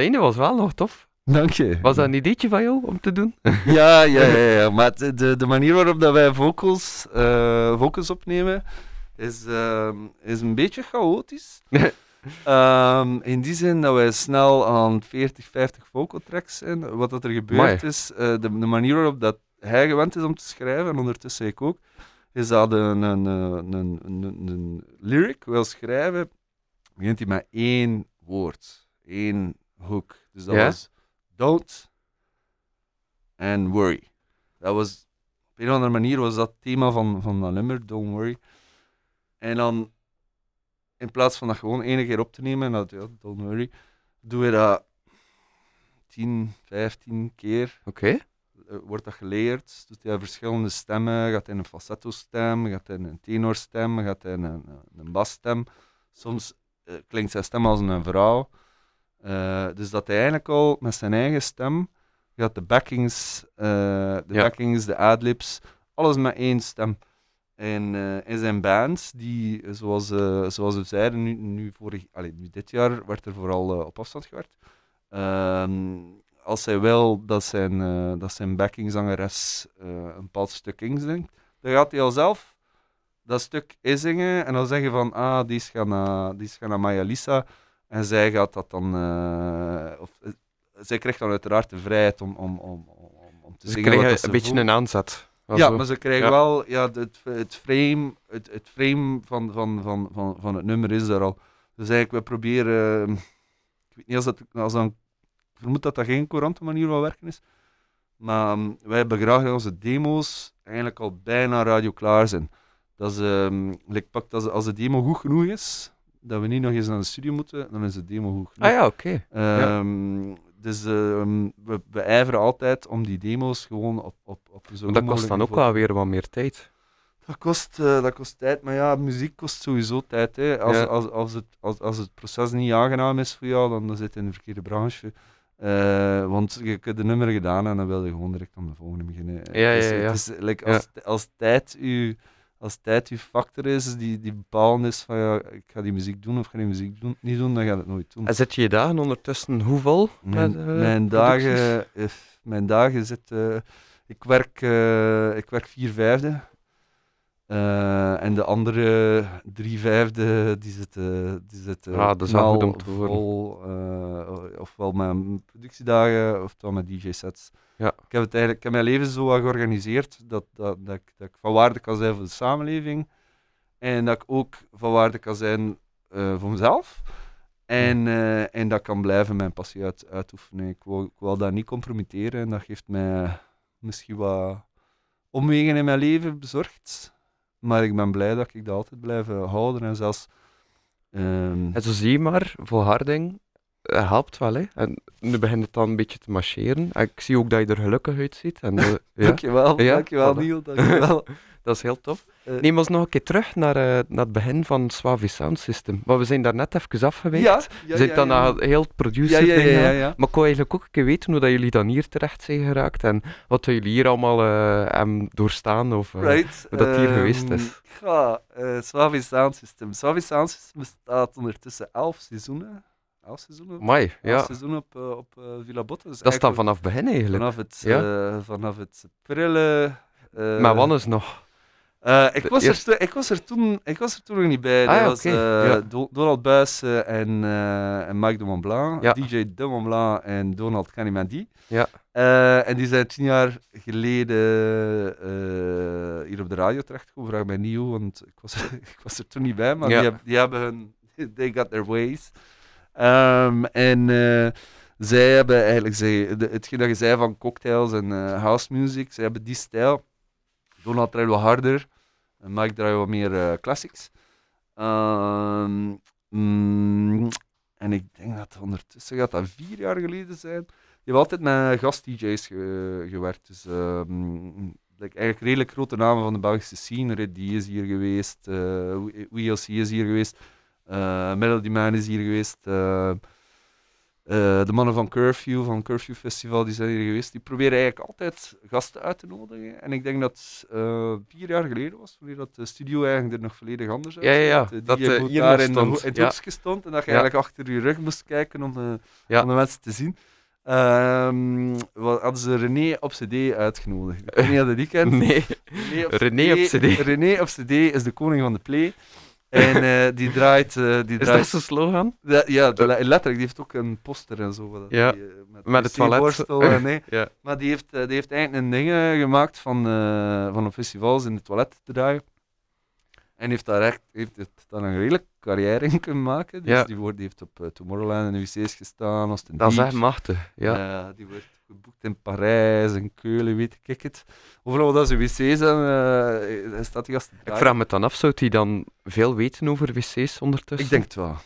Speaker 1: Ene was wel nog tof.
Speaker 2: Dank je.
Speaker 1: Was dat een ideetje van jou om te doen? [LAUGHS]
Speaker 2: Ja, ja, ja, ja. maar de, de, manier waarop dat wij vocals, eh, vocals opnemen is, ehm, is een beetje chaotisch. [LAUGHS] Ehm, in die zin dat wij snel aan 40, 50 vocal tracks zijn. Wat dat er gebeurd
Speaker 1: Amai.
Speaker 2: is, eh, de, de manier waarop dat hij gewend is om te schrijven, en ondertussen ik ook, is dat een, een, een, een, een, een lyric wil schrijven, begint hij met één woord, één hook. Dus dat
Speaker 1: Ja?
Speaker 2: was don't and worry. Dat was, op een of andere manier was dat het thema van, van dat nummer, don't worry. En dan, in plaats van dat gewoon één keer op te nemen, en dat, ja, don't worry, doen we dat 10, 15 keer.
Speaker 1: Oké.
Speaker 2: Eh, wordt dat geleerd, doet hij verschillende stemmen, gaat hij een falsetto stem, gaat hij een tenorstem, gaat hij een, een, een basstem. Soms eh, klinkt zijn stem als een vrouw. Eh, dus dat hij eigenlijk al met zijn eigen stem gaat de backings, eh, de
Speaker 1: Ja.
Speaker 2: backings, de adlibs, alles met één stem. En eh, in zijn band, die, eh, zoals, eh, zoals we zeiden, nu, nu, vorig, allee, nu dit jaar werd er vooral eh, op afstand gewerkt. Ehm, als hij wil dat zijn, eh, dat zijn backingzangeres eh, een bepaald stuk inzingt, dan gaat hij al zelf dat stuk inzingen en dan zeggen van, ah, die is gaan naar, die is gaan naar Maya Lisa en zij gaat dat dan, eh, of, eh, zij krijgt dan uiteraard de vrijheid om, om, om, om, om te
Speaker 1: Dus
Speaker 2: zingen wat
Speaker 1: krijg
Speaker 2: dat
Speaker 1: je
Speaker 2: ze
Speaker 1: een beetje
Speaker 2: voelt.
Speaker 1: een aanzet.
Speaker 2: Ja,
Speaker 1: zo.
Speaker 2: maar ze krijgen
Speaker 1: Ja.
Speaker 2: wel ja, het, het frame, het, het frame van, van, van, van, van het nummer is er al. Dus eigenlijk, we proberen, eh, ik weet niet als dat, als dat, ik vermoed dat dat geen courante manier van werken is, maar ehm, wij hebben graag dat onze demo's eigenlijk al bijna radio klaar zijn. Dat is, ehm, pak, dat ze- als de demo goed genoeg is, dat we niet nog eens naar de studio moeten, dan is de demo goed genoeg.
Speaker 1: Ah ja, oké.
Speaker 2: Ehm, Dus ehm, we, we ijveren altijd om die demo's gewoon op, op, op zo
Speaker 1: Maar dat kost dan ook wel weer wat meer tijd.
Speaker 2: Dat kost, eh, dat kost tijd, maar ja, muziek kost sowieso tijd. Hè. Als,
Speaker 1: Ja.
Speaker 2: als, als, het, als, als het proces niet aangenaam is voor jou, dan, dan zit je in de verkeerde branche. Eh, want je hebt de nummer gedaan en dan wil je gewoon direct aan de volgende beginnen.
Speaker 1: Ja,
Speaker 2: Dus
Speaker 1: ja, ja.
Speaker 2: Het is, like, als, als tijd uw als tijd uw factor is die, die bepalend is van ja, ik ga die muziek doen of ik ga die muziek doen, niet doen, dan ga je het nooit doen.
Speaker 1: En zit je je dagen ondertussen hoeveel?
Speaker 2: Mijn,
Speaker 1: met, eh,
Speaker 2: mijn
Speaker 1: producties?
Speaker 2: dagen, eh, mijn dagen zitten. ik, werk, eh, ik werk vier vijfde. Eh, en de andere drie vijfde, die zitten, die zitten
Speaker 1: Ah, dat is wel goed om
Speaker 2: knal
Speaker 1: te horen.
Speaker 2: vol, eh, ofwel met productiedagen, ofwel met DJ-sets.
Speaker 1: Ja.
Speaker 2: Ik heb, het eigenlijk, ik heb mijn leven zo wat georganiseerd dat, dat, dat, ik, dat ik van waarde kan zijn voor de samenleving. En dat ik ook van waarde kan zijn eh, voor mezelf. En, en dat ik kan blijven mijn passie uit, uitoefenen. Ik wil, ik wil dat niet compromitteren en dat geeft mij misschien wat omwegen in mijn leven bezorgd. Maar ik ben blij dat ik dat altijd blijf eh, houden en zelfs... ehm,
Speaker 1: En zo zie je maar, volharding helpt wel. Hè. En nu begint het dan een beetje te marcheren. En ik zie ook dat je er gelukkig uitziet. En, eh, [LAUGHS] ja,
Speaker 2: Dankjewel,
Speaker 1: Ja,
Speaker 2: dankjewel
Speaker 1: voilà.
Speaker 2: Niel, dankjewel. [LAUGHS]
Speaker 1: dat is heel tof.
Speaker 2: Eh,
Speaker 1: Neem ons nog een keer terug naar, eh, naar het begin van Swavi Sound System. Maar we zijn daar net even afgeweekt.
Speaker 2: ja, ja,
Speaker 1: zijn
Speaker 2: ja,
Speaker 1: dan naar heel het producer
Speaker 2: ja.
Speaker 1: Maar ik wou eigenlijk ook een keer weten hoe dat jullie dan hier terecht zijn geraakt en wat jullie hier allemaal eh, hebben doorstaan. Of,
Speaker 2: Right.
Speaker 1: hoe dat hier
Speaker 2: ehm,
Speaker 1: geweest is.
Speaker 2: Ja, Swavi Sound System. Swavi Sound System bestaat ondertussen elf seizoenen. Elf seizoenen? Elf
Speaker 1: ja.
Speaker 2: seizoenen op, op Villa Botte. Dus
Speaker 1: Dat is dan vanaf begin eigenlijk.
Speaker 2: vanaf het, vanaf het prille...
Speaker 1: maar Wannes nog.
Speaker 2: Eh, ik, was er, toen- ik, was er toen, ik was er toen nog niet bij.
Speaker 1: Ah,
Speaker 2: dat was eh,
Speaker 1: Ja.
Speaker 2: Do- Donald Buijsen en, eh, en Mike de Montblanc.
Speaker 1: Ja.
Speaker 2: DJ de Montblanc en Donald Canimandi.
Speaker 1: Ja.
Speaker 2: En die zijn tien jaar geleden hier op de radio terechtgekomen. Vraag mij niet hoe, want ik was, [LAUGHS] ik was er toen niet bij. Maar
Speaker 1: Ja.
Speaker 2: die, heb- die hebben hun... [LAUGHS] They got their ways. Ehm, en zij hebben eigenlijk, zij, de, hetgeen dat je zei van cocktails en house music, zij hebben die stijl. Donald draait wat harder, en Mike draait wat meer eh, classics. Ehm, mm, en ik denk dat ondertussen gaat dat vier jaar geleden zijn. Je hebt altijd met gast-DJ's ge- gewerkt. Dus ehm, eigenlijk redelijk grote namen van de Belgische scene. Red D is hier geweest, eh WLC is hier geweest, eh, Melody Man is hier geweest. Eh, de mannen van Curfew, van Curfew Festival, die zijn hier geweest. Die proberen eigenlijk altijd gasten uit te nodigen. En ik denk dat eh, vier jaar geleden was, wanneer dat de studio eigenlijk er nog volledig anders
Speaker 1: Ja, ja, ja. Dat,
Speaker 2: DJ
Speaker 1: eh,
Speaker 2: daar in,
Speaker 1: stond.
Speaker 2: het
Speaker 1: Ja.
Speaker 2: stond en dat je
Speaker 1: Ja.
Speaker 2: eigenlijk achter je rug moest kijken om de, om de mensen te zien. Ehm, wat hadden ze René op CD uitgenodigd. Ik weet niet of je die kent. [LAUGHS]
Speaker 1: Nee.
Speaker 2: René op,
Speaker 1: René op CD.
Speaker 2: René op CD is de koning van de play. En eh, die draait. eh, die
Speaker 1: Is dat
Speaker 2: draait
Speaker 1: zijn slogan?
Speaker 2: ja, ja, de- letterlijk. Die heeft ook een poster en zo. dat
Speaker 1: Ja,
Speaker 2: die, eh, met,
Speaker 1: met het toilet.
Speaker 2: en [LAUGHS] nee.
Speaker 1: Ja.
Speaker 2: Maar die heeft, die heeft eigenlijk een ding gemaakt van, van op festivals in het toilet te draaien. En heeft daar echt heeft het dan een redelijk carrière in kunnen maken. Dus
Speaker 1: Ja.
Speaker 2: die, wordt, die heeft op Tomorrowland in de wc's gestaan. Als
Speaker 1: Dat is echt machtig. Ja.
Speaker 2: ja, die wordt geboekt in Parijs en Keulen, weet ik het. Overal dat ze wc's zijn, eh, eh, staat die gast
Speaker 1: Ik vraag me dan af, zou hij dan veel weten over wc's ondertussen?
Speaker 2: Ik denk het wel.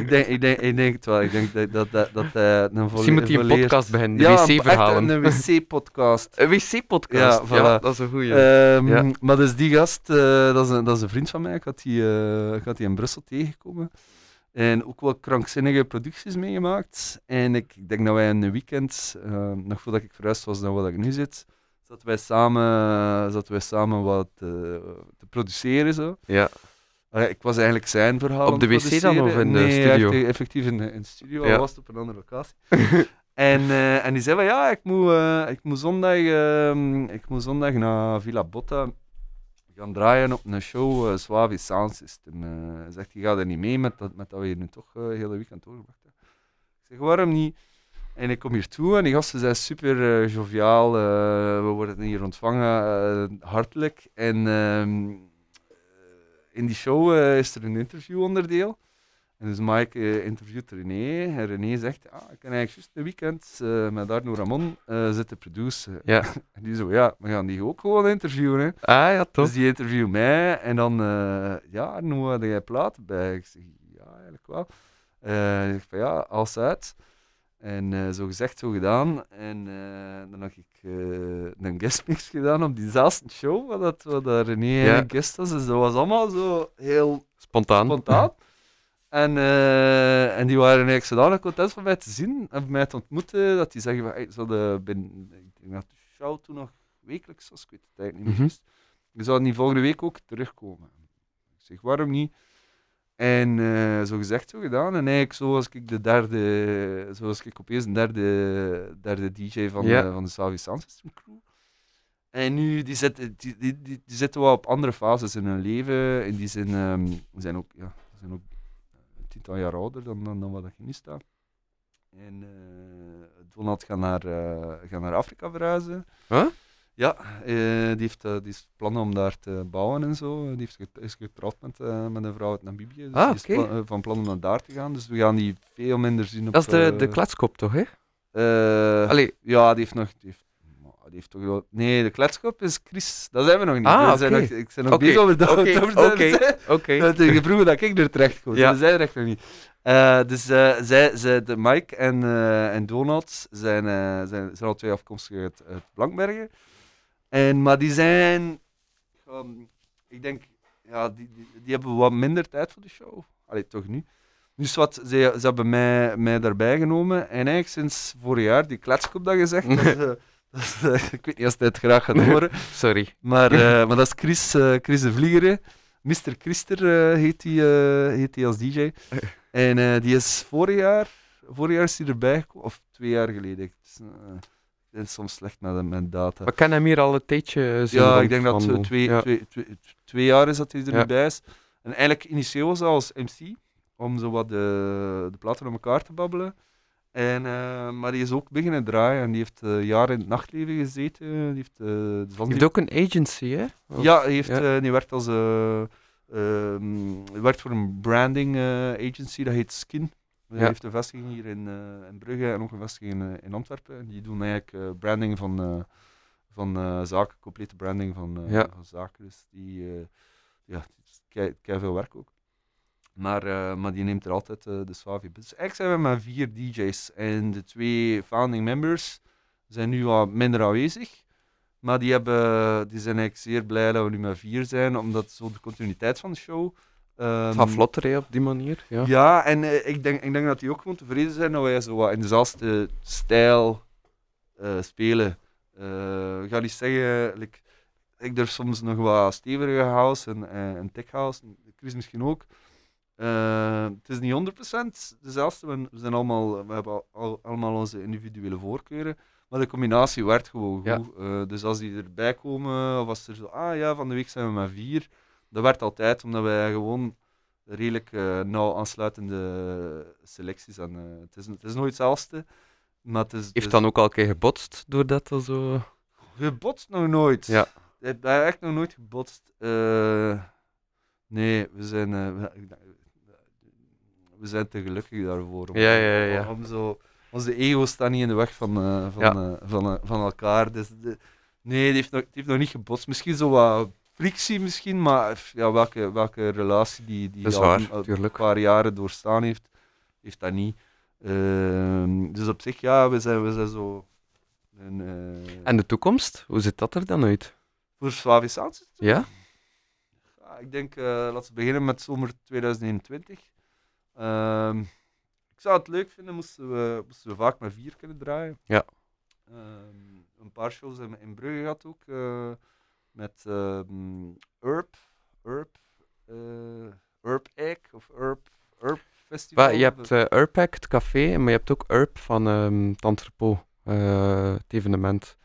Speaker 2: ik, denk, ik, denk, ik denk het wel. Ik denk dat dat, dat, dat hij een volle-
Speaker 1: Misschien moet hij een
Speaker 2: volleerd-
Speaker 1: podcast beginnen, de
Speaker 2: ja, een-
Speaker 1: wc-verhalen.
Speaker 2: een wc-podcast.
Speaker 1: Een wc-podcast?
Speaker 2: Ja,
Speaker 1: dat is een goeie. Ja.
Speaker 2: Maar dus die gast, eh, dat, is een, dat is een vriend van mij. Ik had die, ik had die in Brussel tegengekomen. En ook wel krankzinnige producties meegemaakt. En ik, ik denk dat wij in een weekend, eh, nog voordat ik verhuisd was naar waar ik nu zit, zaten wij samen, zaten wij samen wat eh, te produceren. Zo.
Speaker 1: ja.
Speaker 2: Ik was eigenlijk zijn verhaal
Speaker 1: Op de wc dan, of in de
Speaker 2: nee,
Speaker 1: studio?
Speaker 2: echt, effectief in de, in de studio,
Speaker 1: Ja.
Speaker 2: al was het op een andere locatie. [LAUGHS] en, eh, en die zei van ja, ik moet, ik moet, zondag, ehm, ik moet zondag naar Villa Botta gaan draaien op een show, uh, Suavi Sound System. Eh, zegt, je gaat er niet mee met dat, met dat we hier nu toch de hele weekend doorgebracht hebben. Ik zeg, waarom niet? En ik kom hier toe en die gasten zijn super joviaal. we worden hier ontvangen, hartelijk. En ehm, eh, in die show is er een interviewonderdeel. En dus Mike eh, interviewt René. En René zegt, ah, ik kan eigenlijk juist een weekend eh, met Arno Ramon eh, zitten produceren.
Speaker 1: Ja. [LAUGHS]
Speaker 2: En die zo, ja, we gaan die ook gewoon interviewen. Hè.
Speaker 1: Ah ja, toch?
Speaker 2: Dus die interview mij en dan, ja, Arno, had jij platen bij? Ik zeg, ja, eigenlijk wel. Ik zeg van, ja, als uit. En zo gezegd, zo gedaan. En dan heb ik een guestmix gedaan op diezelfde show, waar, dat, dat René
Speaker 1: Ja.
Speaker 2: een guest was. Dus dat was allemaal zo heel
Speaker 1: Spontaan.
Speaker 2: spontaan. En, eh, en die waren eigenlijk zodanig content van mij te zien en van mij te ontmoeten, dat die zeggen van, hey, ze hadden binnen, ik denk dat de show toen nog wekelijks was, ik weet het eigenlijk niet meer juist. Je zou niet volgende week ook terugkomen. Ik zeg, waarom niet? En eh, zo gezegd, zo gedaan. En eigenlijk zo was ik de derde, zo was ik opeens een derde, derde DJ van,
Speaker 1: Ja.
Speaker 2: de, van de Savi Sound System crew. En nu, die zitten, die, die, die, die zitten wel op andere fases in hun leven. In die zin, we zijn ook, ja, zijn ook tiental jaar ouder dan, dan, dan wat ik nu sta. En eh, Donald gaat naar, eh, gaat naar Afrika verhuizen.
Speaker 1: Huh?
Speaker 2: Ja, eh, die heeft die heeft plannen om daar te bouwen en zo. Die is getrouwd met, met een vrouw uit Namibië. Dus
Speaker 1: Ah,
Speaker 2: die is van plan om naar daar te gaan. Dus we gaan die veel minder zien op...
Speaker 1: Dat is de, de kletskop, toch, hè? Allee,
Speaker 2: ja, die heeft nog... Die heeft, die heeft toch wel... Nee, de kletskop is Chris. Dat zijn we nog niet.
Speaker 1: Ah,
Speaker 2: we zijn nog, ik ben nog bezig over [LAUGHS] dat.
Speaker 1: oké,
Speaker 2: dat-
Speaker 1: oké, oké.
Speaker 2: dat ik vroegen dat ik er terecht kom.
Speaker 1: Ja.
Speaker 2: Ja. zijn er echt nog niet. Eh, dus eh, zij, zij, de Mike en, eh, en Donald zijn, zijn, zijn al twee afkomstig uit, uit Blankbergen. En, maar die zijn, ehm, ik denk, ja, die, die, die hebben wat minder tijd voor de show. Allee, toch niet. Dus wat, ze, ze hebben mij, mij daarbij genomen. En eigenlijk sinds vorig jaar, die kletskop dat gezegd, [LAUGHS] dat, [LAUGHS] ik weet niet of hij het graag gaat [LAUGHS] horen.
Speaker 1: Sorry.
Speaker 2: Maar, [LAUGHS] eh, maar dat is Chris, eh, Chris de Vlieger. Mr. Christer eh, heet hij heet die als DJ. En die is vorig jaar, vorig jaar is hij erbij gekomen, of twee jaar geleden. Ik, ben soms slecht met, met data.
Speaker 1: We kennen hem hier al een tijdje zien
Speaker 2: Ja, ik denk dat twee,
Speaker 1: Ja.
Speaker 2: twee, twee, twee jaar is dat hij er
Speaker 1: Ja.
Speaker 2: nu bij is. En eigenlijk initieel was hij als MC, om zo wat de, de platen aan elkaar te babbelen. En, eh, maar die is ook beginnen draaien en die heeft eh, jaren in het nachtleven gezeten. Die heeft, eh,
Speaker 1: hebt ook een agency, hè? Of-
Speaker 2: ja, hij, heeft,
Speaker 1: Ja.
Speaker 2: die werkt als eh, ehm, werkt voor een branding agency, dat heet Skin. Hij
Speaker 1: Ja.
Speaker 2: heeft een vestiging hier in, in Brugge en ook een vestiging in, in Antwerpen. En die doen eigenlijk branding van, van zaken, complete branding van,
Speaker 1: Ja.
Speaker 2: van zaken. Dus die, ja, het is kei, kei veel werk ook. Maar, eh, maar die neemt er altijd eh, de Swavi. Dus eigenlijk zijn we met vier DJ's. En de twee founding members zijn nu wat minder aanwezig. Maar die, hebben, die zijn eigenlijk zeer blij dat we nu met vier zijn, omdat zo de continuïteit van de show.
Speaker 1: Het
Speaker 2: ehm,
Speaker 1: gaat vlotter hè, op die manier. Ja.
Speaker 2: ja, en eh, ik, denk, ik denk dat die ook gewoon tevreden zijn dat wij zo wat in dezelfde stijl spelen. Ik ga niet zeggen, like, ik durf soms nog wat stevige house en, en, en tech house, Chris misschien ook. Eh, het is niet 100% dezelfde, we, we zijn allemaal, we hebben al, al- allemaal onze individuele voorkeuren. Maar de combinatie werkt gewoon
Speaker 1: Ja.
Speaker 2: goed. Eh, dus als die erbij komen, of als er zo, ah ja, van de week zijn we met vier. Dat werkt altijd, omdat wij gewoon redelijk eh, nauw aansluitende selecties. Eh, het, is, het is nooit hetzelfde. Maar het is,
Speaker 1: Heeft
Speaker 2: is-
Speaker 1: dan ook al een keer gebotst doordat dat zo.
Speaker 2: Gebotst nog nooit.
Speaker 1: Ja.
Speaker 2: Ik heb echt nog nooit gebotst. Nee, we zijn, we, we zijn te gelukkig daarvoor. Om,
Speaker 1: Ja, ja, ja.
Speaker 2: om- zo, onze ego staat niet in de weg van, eh, van, eh, van, eh, van elkaar. Dus de- nee, die heeft, nog, die heeft nog niet gebotst. Misschien zo wat frictie, misschien, maar ja, welke, welke relatie die, die al
Speaker 1: waar,
Speaker 2: een- al een
Speaker 1: tuurlijk.
Speaker 2: paar jaren doorstaan heeft, heeft dat niet. Ehm, dus op zich, ja, we zijn, we zijn zo. Eh,
Speaker 1: En de toekomst, hoe ziet dat er dan uit?
Speaker 2: voor Slavisch?
Speaker 1: Ja?
Speaker 2: Ik denk, laten we beginnen met zomer 2021. Ehm, ik zou het leuk vinden moesten we, moesten we vaak met vier kunnen draaien.
Speaker 1: Ja.
Speaker 2: Ehm, een paar shows in, in Brugge gehad ook. eh, met ehm Urp, Urp, Urp Egg of Urp, Urp Festival.
Speaker 1: Je hebt Urpac, het café, maar je hebt ook Urp van ehm het entrepot, eh, het evenement.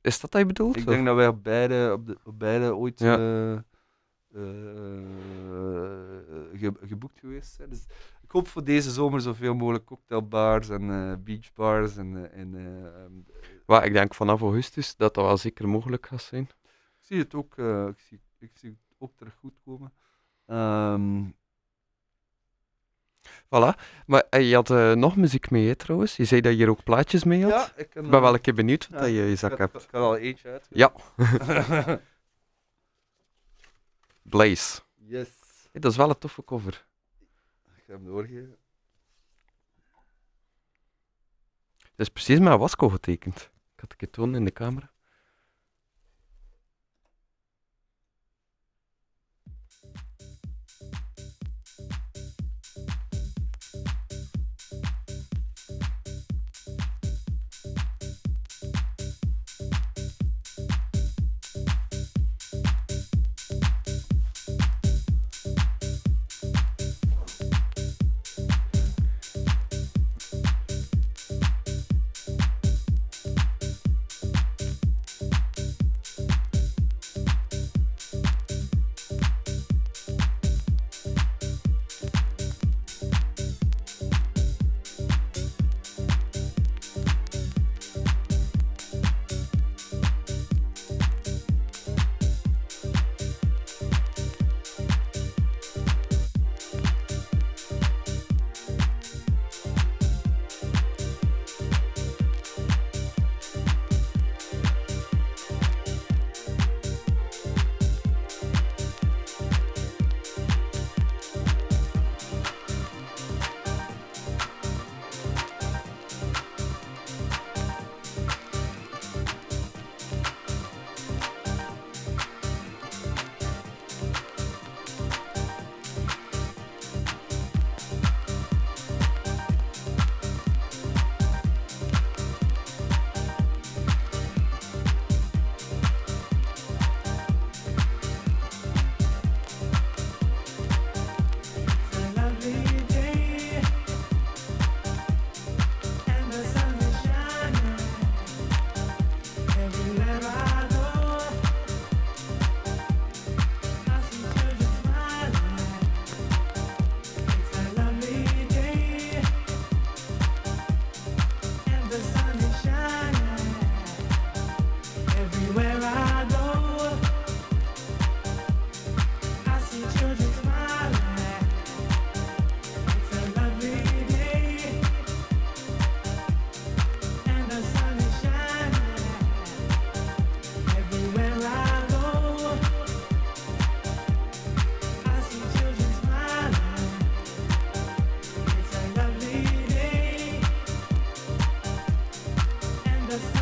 Speaker 1: Is dat dat je bedoelt?
Speaker 2: Ik
Speaker 1: of?
Speaker 2: denk dat wij op beide, op de, op beide ooit
Speaker 1: Ja.
Speaker 2: Eh, ge- geboekt geweest zijn. Dus ik hoop voor deze zomer zoveel mogelijk cocktailbars en eh, beachbars. En, eh, en,
Speaker 1: ik denk vanaf augustus dat dat wel zeker mogelijk gaat zijn.
Speaker 2: ik zie het ook, ik zie, ik zie het ook terug goed komen. Ehm,
Speaker 1: Voilà. Maar je had nog muziek mee, hè, trouwens. Je zei dat je hier ook plaatjes mee had.
Speaker 2: ja, ik, kan,
Speaker 1: ben wel een keer benieuwd wat
Speaker 2: ja,
Speaker 1: je in je
Speaker 2: ik
Speaker 1: zak
Speaker 2: had-
Speaker 1: hebt.
Speaker 2: Ik had al eentje uit.
Speaker 1: Ja. [LAUGHS] [LAUGHS] Blaze.
Speaker 2: yes.
Speaker 1: Hey, dat is wel een toffe cover.
Speaker 2: Ik ga hem doorgeven.
Speaker 1: Het is precies met Wasco getekend. Ik had het een keer tonen in de camera. the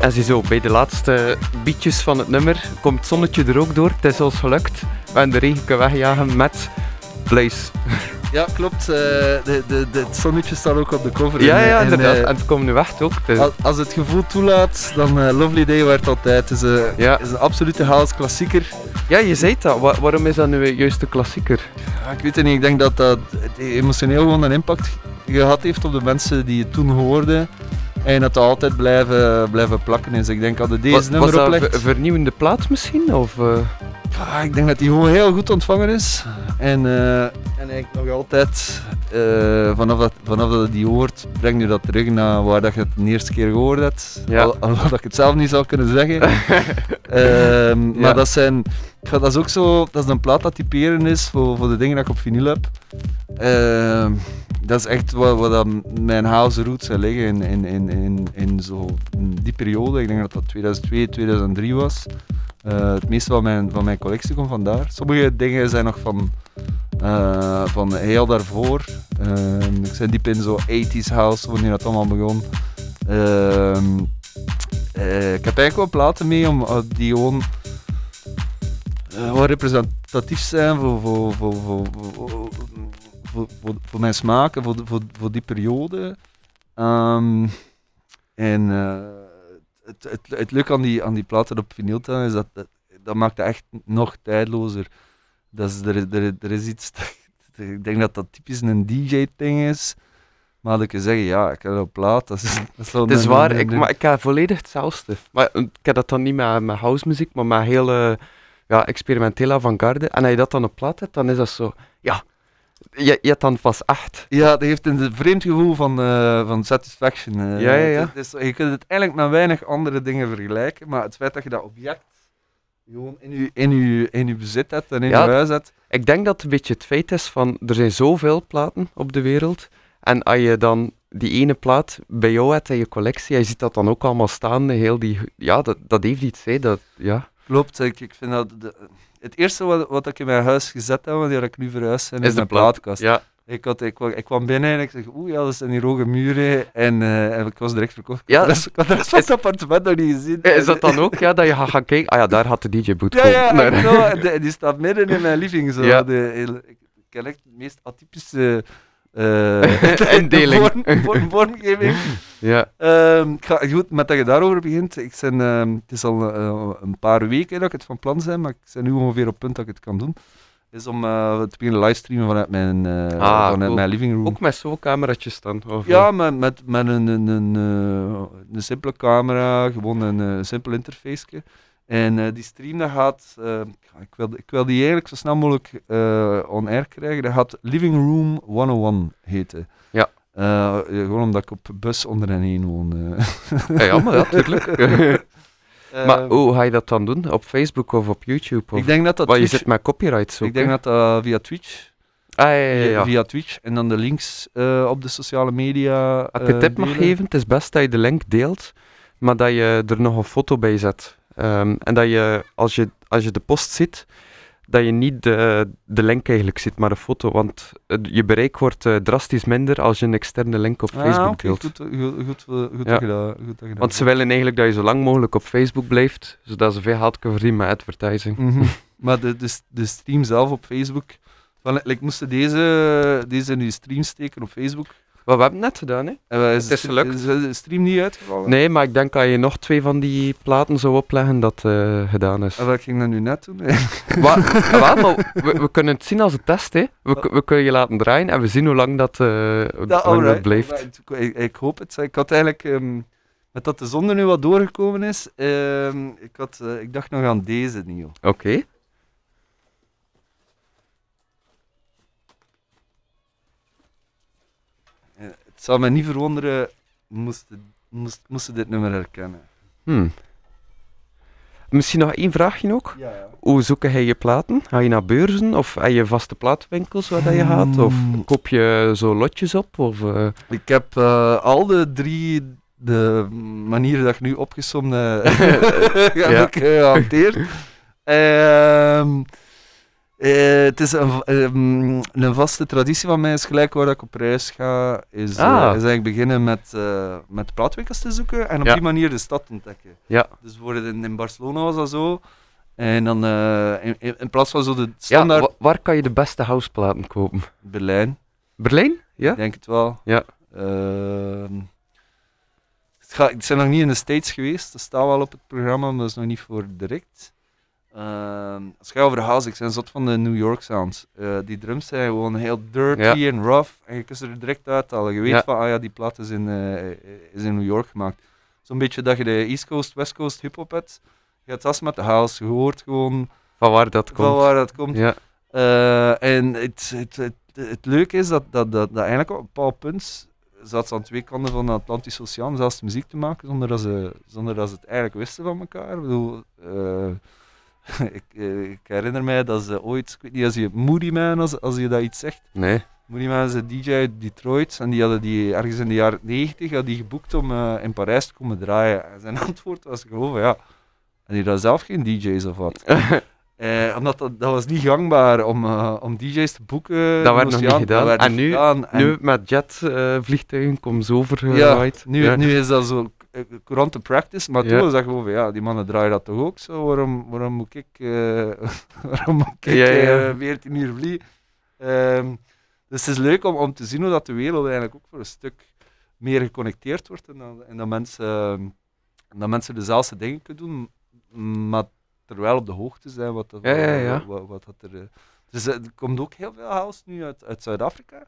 Speaker 1: En ziezo, bij de laatste beatjes van het nummer komt het zonnetje er ook door. Het is ons gelukt. We hebben de regen kunnen wegjagen met Blaze. [LAUGHS]
Speaker 2: Ja, klopt. eh, de, de, de, het zonnetje staat ook op de cover.
Speaker 1: Ja,
Speaker 2: En,
Speaker 1: ja,
Speaker 2: eh,
Speaker 1: inderdaad.
Speaker 2: en,
Speaker 1: En het komt nu echt ook.
Speaker 2: Eh, als, als het gevoel toelaat, dan eh, Lovely Day werd altijd. Het is,
Speaker 1: Ja.
Speaker 2: is een absolute house klassieker.
Speaker 1: Ja, je zei dat. Wa- waarom is dat nu juist de klassieker?
Speaker 2: Ja, ik weet het niet, ik denk dat dat emotioneel gewoon een impact gehad heeft op de mensen die het toen hoorden. En dat altijd blijven, blijven plakken is. Ik denk dat deze
Speaker 1: Was, was
Speaker 2: nummer oplegt.
Speaker 1: een vernieuwende plaat misschien? Of, eh?
Speaker 2: Ja, ik denk dat hij gewoon heel goed ontvangen is. En, eh en eigenlijk nog altijd, eh, vanaf, dat, vanaf dat je die hoort, breng je dat terug naar waar dat je het de eerste keer gehoord hebt.
Speaker 1: Ja.
Speaker 2: Al, alhoewel dat ik het zelf niet zou kunnen zeggen. [LAUGHS] Ehm,
Speaker 1: Ja.
Speaker 2: Maar dat zijn, dat is ook zo, dat is een plaat dat typerend is voor, voor de dingen dat ik op vinyl heb. Dat is echt waar dat mijn house roots liggen in, in, in, in, in zo die periode. Ik denk dat dat 2002, 2003 was. Eh, het meeste van mijn, van mijn collectie komt vandaar. Sommige dingen zijn nog van, eh, van heel daarvoor. Ehm, ik zit diep in zo 80s house, wanneer dat allemaal begon. Ehm, eh, ik heb eigenlijk wel platen mee om, die gewoon wat representatief zijn voor, voor, voor, voor, voor, voor, voor mijn smaak en voor, voor, voor die periode. Ehm, en eh, het, het, het leuke aan die, aan die platen op vinyl is dat, dat dat maakt het echt nog tijdlozer. Dat is, er, is- er, er is iets, ik denk dat dat typisch een DJ-ding is. Maar dat ik kan zeggen, ja, ik heb een plaat. Dat is, dat is
Speaker 1: Het is
Speaker 2: een-
Speaker 1: waar,
Speaker 2: een-
Speaker 1: ik, maar ik heb volledig hetzelfde. Maar eh, ik heb dat dan niet met, met housemuziek, maar met hele ja, experimentele avant-garde. En als je dat dan op plaat hebt, dan is dat zo, ja, je, je hebt dan pas echt.
Speaker 2: Ja, dat heeft een vreemd gevoel van, eh, van satisfaction. eh.
Speaker 1: Ja, ja, ja.
Speaker 2: Je kunt het eigenlijk met weinig andere dingen vergelijken, maar het feit dat je dat object gewoon in je, in je, in je bezit hebt en in
Speaker 1: Ja.
Speaker 2: je huis hebt.
Speaker 1: Ik denk dat het een beetje het feit is van, er zijn zoveel platen op de wereld. En als je dan die ene plaat bij jou hebt in je collectie, je ziet dat dan ook allemaal staan, heel die, ja, dat, dat heeft iets, hè, dat, ja.
Speaker 2: Klopt, ik, ik vind dat... De, het eerste wat, wat ik in mijn huis gezet heb, wanneer ik nu verhuisd ben, is,
Speaker 1: Is de
Speaker 2: mijn
Speaker 1: plaat.
Speaker 2: plaatkast.
Speaker 1: Ja,
Speaker 2: Ik, had, ik, kwam- ik kwam binnen en ik zeg, oeh ja, dat zijn die hoge muren. En, eh, en ik was direct verkocht.
Speaker 1: Ja.
Speaker 2: Ik [LAUGHS] rest- ik had de rest van het appartement nog niet gezien.
Speaker 1: is dat dan ook, ja, dat je gaat gaan kijken, ah ja, daar had de DJ Boot
Speaker 2: Ja, ja, die, die staat midden in mijn living. Zo.
Speaker 1: Ja.
Speaker 2: De, hele- ik ken echt de meest atypische eh [LAUGHS] [LAUGHS]
Speaker 1: Indeling.
Speaker 2: vorm- vorm- vormgeving. [LAUGHS]
Speaker 1: Ja,
Speaker 2: Ehm, ik ga, goed, met dat je daarover begint. Ik ben, ehm, het is al eh, een paar weken dat ik het van plan ben, maar ik ben nu ongeveer op het punt dat ik het kan doen. Is om eh, te beginnen livestreamen vanuit mijn, eh,
Speaker 1: Ah,
Speaker 2: vanuit
Speaker 1: cool.
Speaker 2: mijn living room.
Speaker 1: ook met zo'n cameraatjes dan. Of,
Speaker 2: Ja, met, met, met een, een, een, eh, een simpele camera, gewoon een eh, simpel interface. En eh, die stream dat gaat, eh, ik, wil, ik wil die eigenlijk zo snel mogelijk eh, on-air krijgen. Dat gaat Living Room 101 heten.
Speaker 1: Ja.
Speaker 2: Gewoon omdat ik op bus onder en heen woon. eh.
Speaker 1: Ja, ja, maar ja, tuurlijk. [LAUGHS] [LAUGHS]
Speaker 2: Eh,
Speaker 1: maar hoe ga je dat dan doen? Op Facebook of op YouTube? Of?
Speaker 2: ik denk dat dat
Speaker 1: Want je
Speaker 2: Twitch,
Speaker 1: zit met copyrights ook,
Speaker 2: ik denk dat dat via Twitch,
Speaker 1: Ah, ja, ja,
Speaker 2: via,
Speaker 1: ja.
Speaker 2: via Twitch en dan de links op de sociale media.
Speaker 1: Als ik een tip mag geven, het is best dat je de link deelt, maar dat je er nog een foto bij zet. Ehm, en dat je als, je, als je de post ziet, dat je niet de, de link eigenlijk ziet, maar een foto. Want eh, je bereik wordt eh, drastisch minder als je een externe link op
Speaker 2: Ah,
Speaker 1: Facebook
Speaker 2: oké,
Speaker 1: deelt.
Speaker 2: Goed, goed, goed, goed,
Speaker 1: Ja.
Speaker 2: dat je dat- goed dat je dat
Speaker 1: Want ze willen eigenlijk dat je zo lang mogelijk op Facebook blijft, zodat ze veel geld kunnen verdienen met advertising.
Speaker 2: Mhm. [LAUGHS] maar de, de, de stream zelf op Facebook. Van, like, moesten deze, deze in uw stream steken op Facebook?
Speaker 1: Wat we hebben het net gedaan, hè?
Speaker 2: Wat is,
Speaker 1: Het is gelukt.
Speaker 2: is de stream niet uitgevallen?
Speaker 1: Nee, maar ik denk dat je nog twee van die platen zou opleggen, dat eh gedaan is.
Speaker 2: En wat ging dat nu net doen? [LAUGHS]
Speaker 1: Wa- ja, wel, maar we, we kunnen het zien als een test, hè. We, we kunnen je laten draaien en we zien hoe lang dat, eh, lang
Speaker 2: alright,
Speaker 1: blijft.
Speaker 2: Ik, ik hoop het. Ik had eigenlijk, ehm, met dat de zon er nu wat doorgekomen is, ehm, ik, had, eh, ik dacht nog aan deze, Niel.
Speaker 1: Oké.
Speaker 2: Eh, het zou mij niet verwonderen moesten moest, moesten dit nummer herkennen.
Speaker 1: Hmm. Misschien nog één vraagje ook.
Speaker 2: Ja, ja.
Speaker 1: Hoe zoek jij je platen? Ga je naar beurzen of heb je vaste plaatwinkels waar dat je gaat? Of
Speaker 2: Hmm.
Speaker 1: koop je zo lotjes op? Of, eh,
Speaker 2: Ik heb eh, al de drie de manieren dat ik nu opgesomd heb, heb [LAUGHS] [LAUGHS]
Speaker 1: Ja.
Speaker 2: ik [LAUGHS] eh, gehanteerd. Ehm, Eh, het is een, ehm, een vaste traditie van mij, is gelijk waar ik op reis ga, is, eh,
Speaker 1: Ah.
Speaker 2: is eigenlijk beginnen met, eh met plaatwinkels te zoeken en op
Speaker 1: Ja.
Speaker 2: die manier de stad te ontdekken.
Speaker 1: Ja.
Speaker 2: Dus in, in Barcelona was dat zo. En dan in, plaats van zo de
Speaker 1: Ja,
Speaker 2: standaard
Speaker 1: wa- waar kan je de beste houseplaten kopen?
Speaker 2: Berlijn,
Speaker 1: Berlijn? Ja?
Speaker 2: ik denk het wel.
Speaker 1: Ja.
Speaker 2: Ehm, het zijn nog niet in de States geweest, dat staat wel op het programma, maar dat is nog niet voor direct. Ehm, als gaat over house, ik ben zot van de New York sounds. Eh, die drums zijn gewoon heel dirty en rough en je kunt ze er direct uithalen. Je weet
Speaker 1: Ja.
Speaker 2: van, ah ja, die plaat is in, eh, is in New York gemaakt. Zo'n beetje dat je de East Coast, West Coast hip-hop hebt. Je hebt dat met de house, je hoort gewoon
Speaker 1: Van waar dat komt?
Speaker 2: van waar dat komt.
Speaker 1: Ja.
Speaker 2: Eh, en het, het, het, het leuke is dat, dat, dat, dat eigenlijk op een bepaald punt zat ze aan twee kanten van de Atlantische Oceaan zelfs muziek te maken zonder dat ze, zonder dat ze het eigenlijk wisten van elkaar. Ik bedoel, [LAUGHS] ik, eh, ik herinner mij dat ze ooit, ik weet niet als je Moody Man, als, als je dat iets zegt.
Speaker 1: Nee.
Speaker 2: Moody Man is een DJ uit Detroit en die hadden die ergens in de jaren 90 had die geboekt om eh, in Parijs te komen draaien. En zijn [LAUGHS] antwoord was gewoon van ja, en die had zelf geen DJ's of wat. [LAUGHS] Eh, omdat dat, dat was niet gangbaar om, eh, om DJ's te boeken.
Speaker 1: Dat werd nog niet gedaan.
Speaker 2: Dat werd
Speaker 1: En nu-
Speaker 2: gedaan. En
Speaker 1: Nu met jetvliegtuigen komen ze
Speaker 2: ja,
Speaker 1: overgeraaid.
Speaker 2: nu,
Speaker 1: Ja.
Speaker 2: nu is dat zo eh, courante practice, maar toen was dat gewoon van ja, die mannen draaien dat toch ook zo. Waarom, waarom moet ik, eh, [LAUGHS] waarom moet ik
Speaker 1: ja.
Speaker 2: eh, 14 uur vliegen? Ehm, dus het is leuk om, om te zien hoe dat de wereld eigenlijk ook voor een stuk meer geconnecteerd wordt en dat, en dat, mensen, ehm, dat mensen dezelfde dingen kunnen doen, maar terwijl op de hoogte zijn wat, dat-
Speaker 1: Ja, ja, ja.
Speaker 2: wat, wat dat er... eh, dus er komt ook heel veel house nu uit, uit Zuid-Afrika.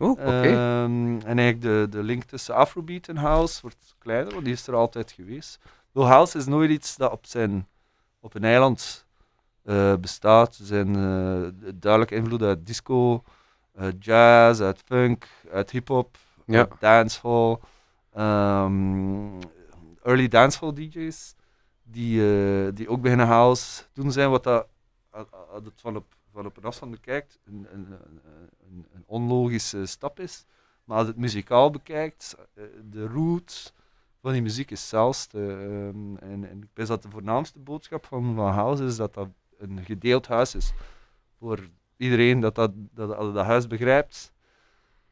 Speaker 1: Oh, oké.
Speaker 2: Ehm, en eigenlijk de, de link tussen Afrobeat en House wordt kleiner, want die is er altijd geweest. House is nooit iets dat op, zijn, op een eiland eh, bestaat. Er zijn eh, duidelijk invloeden uit disco, uit jazz, uit funk, uit hip-hop,
Speaker 1: Ja.
Speaker 2: uit dancehall. Ehm, early dancehall DJ's die, eh, die ook beginnen house doen zijn, wat dat, het van op, op een afstand bekijkt, een, een, een, onlogische stap is. Maar als het muzikaal bekijkt, eh, de root van die muziek is zelfs. de, ehm, en, en ik denk dat de voornaamste boodschap van, van House is dat dat een gedeeld huis is. Voor iedereen dat dat, dat, dat, dat huis begrijpt,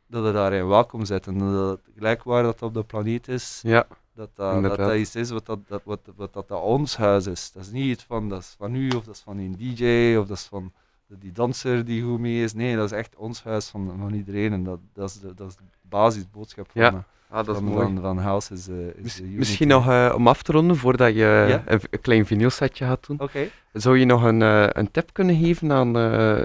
Speaker 2: dat er daarin welkom zit. En dat het gelijk waar dat op de planeet is,
Speaker 1: Ja.
Speaker 2: dat dat, dat, iets is wat dat, dat, wat, wat dat, dat ons huis is. Dat is niet iets van, dat is van u, of dat is van een DJ, of dat is van die danser die goed mee is. Nee, dat is echt ons huis van, van iedereen. En dat, dat, is, de, dat is de basisboodschap van,
Speaker 1: Ja,
Speaker 2: eh,
Speaker 1: Ah, dat is
Speaker 2: van,
Speaker 1: mooi.
Speaker 2: van, van House. Is, eh, unity.
Speaker 1: misschien nog eh, om af te ronden, voordat je
Speaker 2: Ja?
Speaker 1: een, een klein vinylsetje gaat doen.
Speaker 2: Oké.
Speaker 1: Zou je nog een, eh, een tip kunnen geven aan, eh,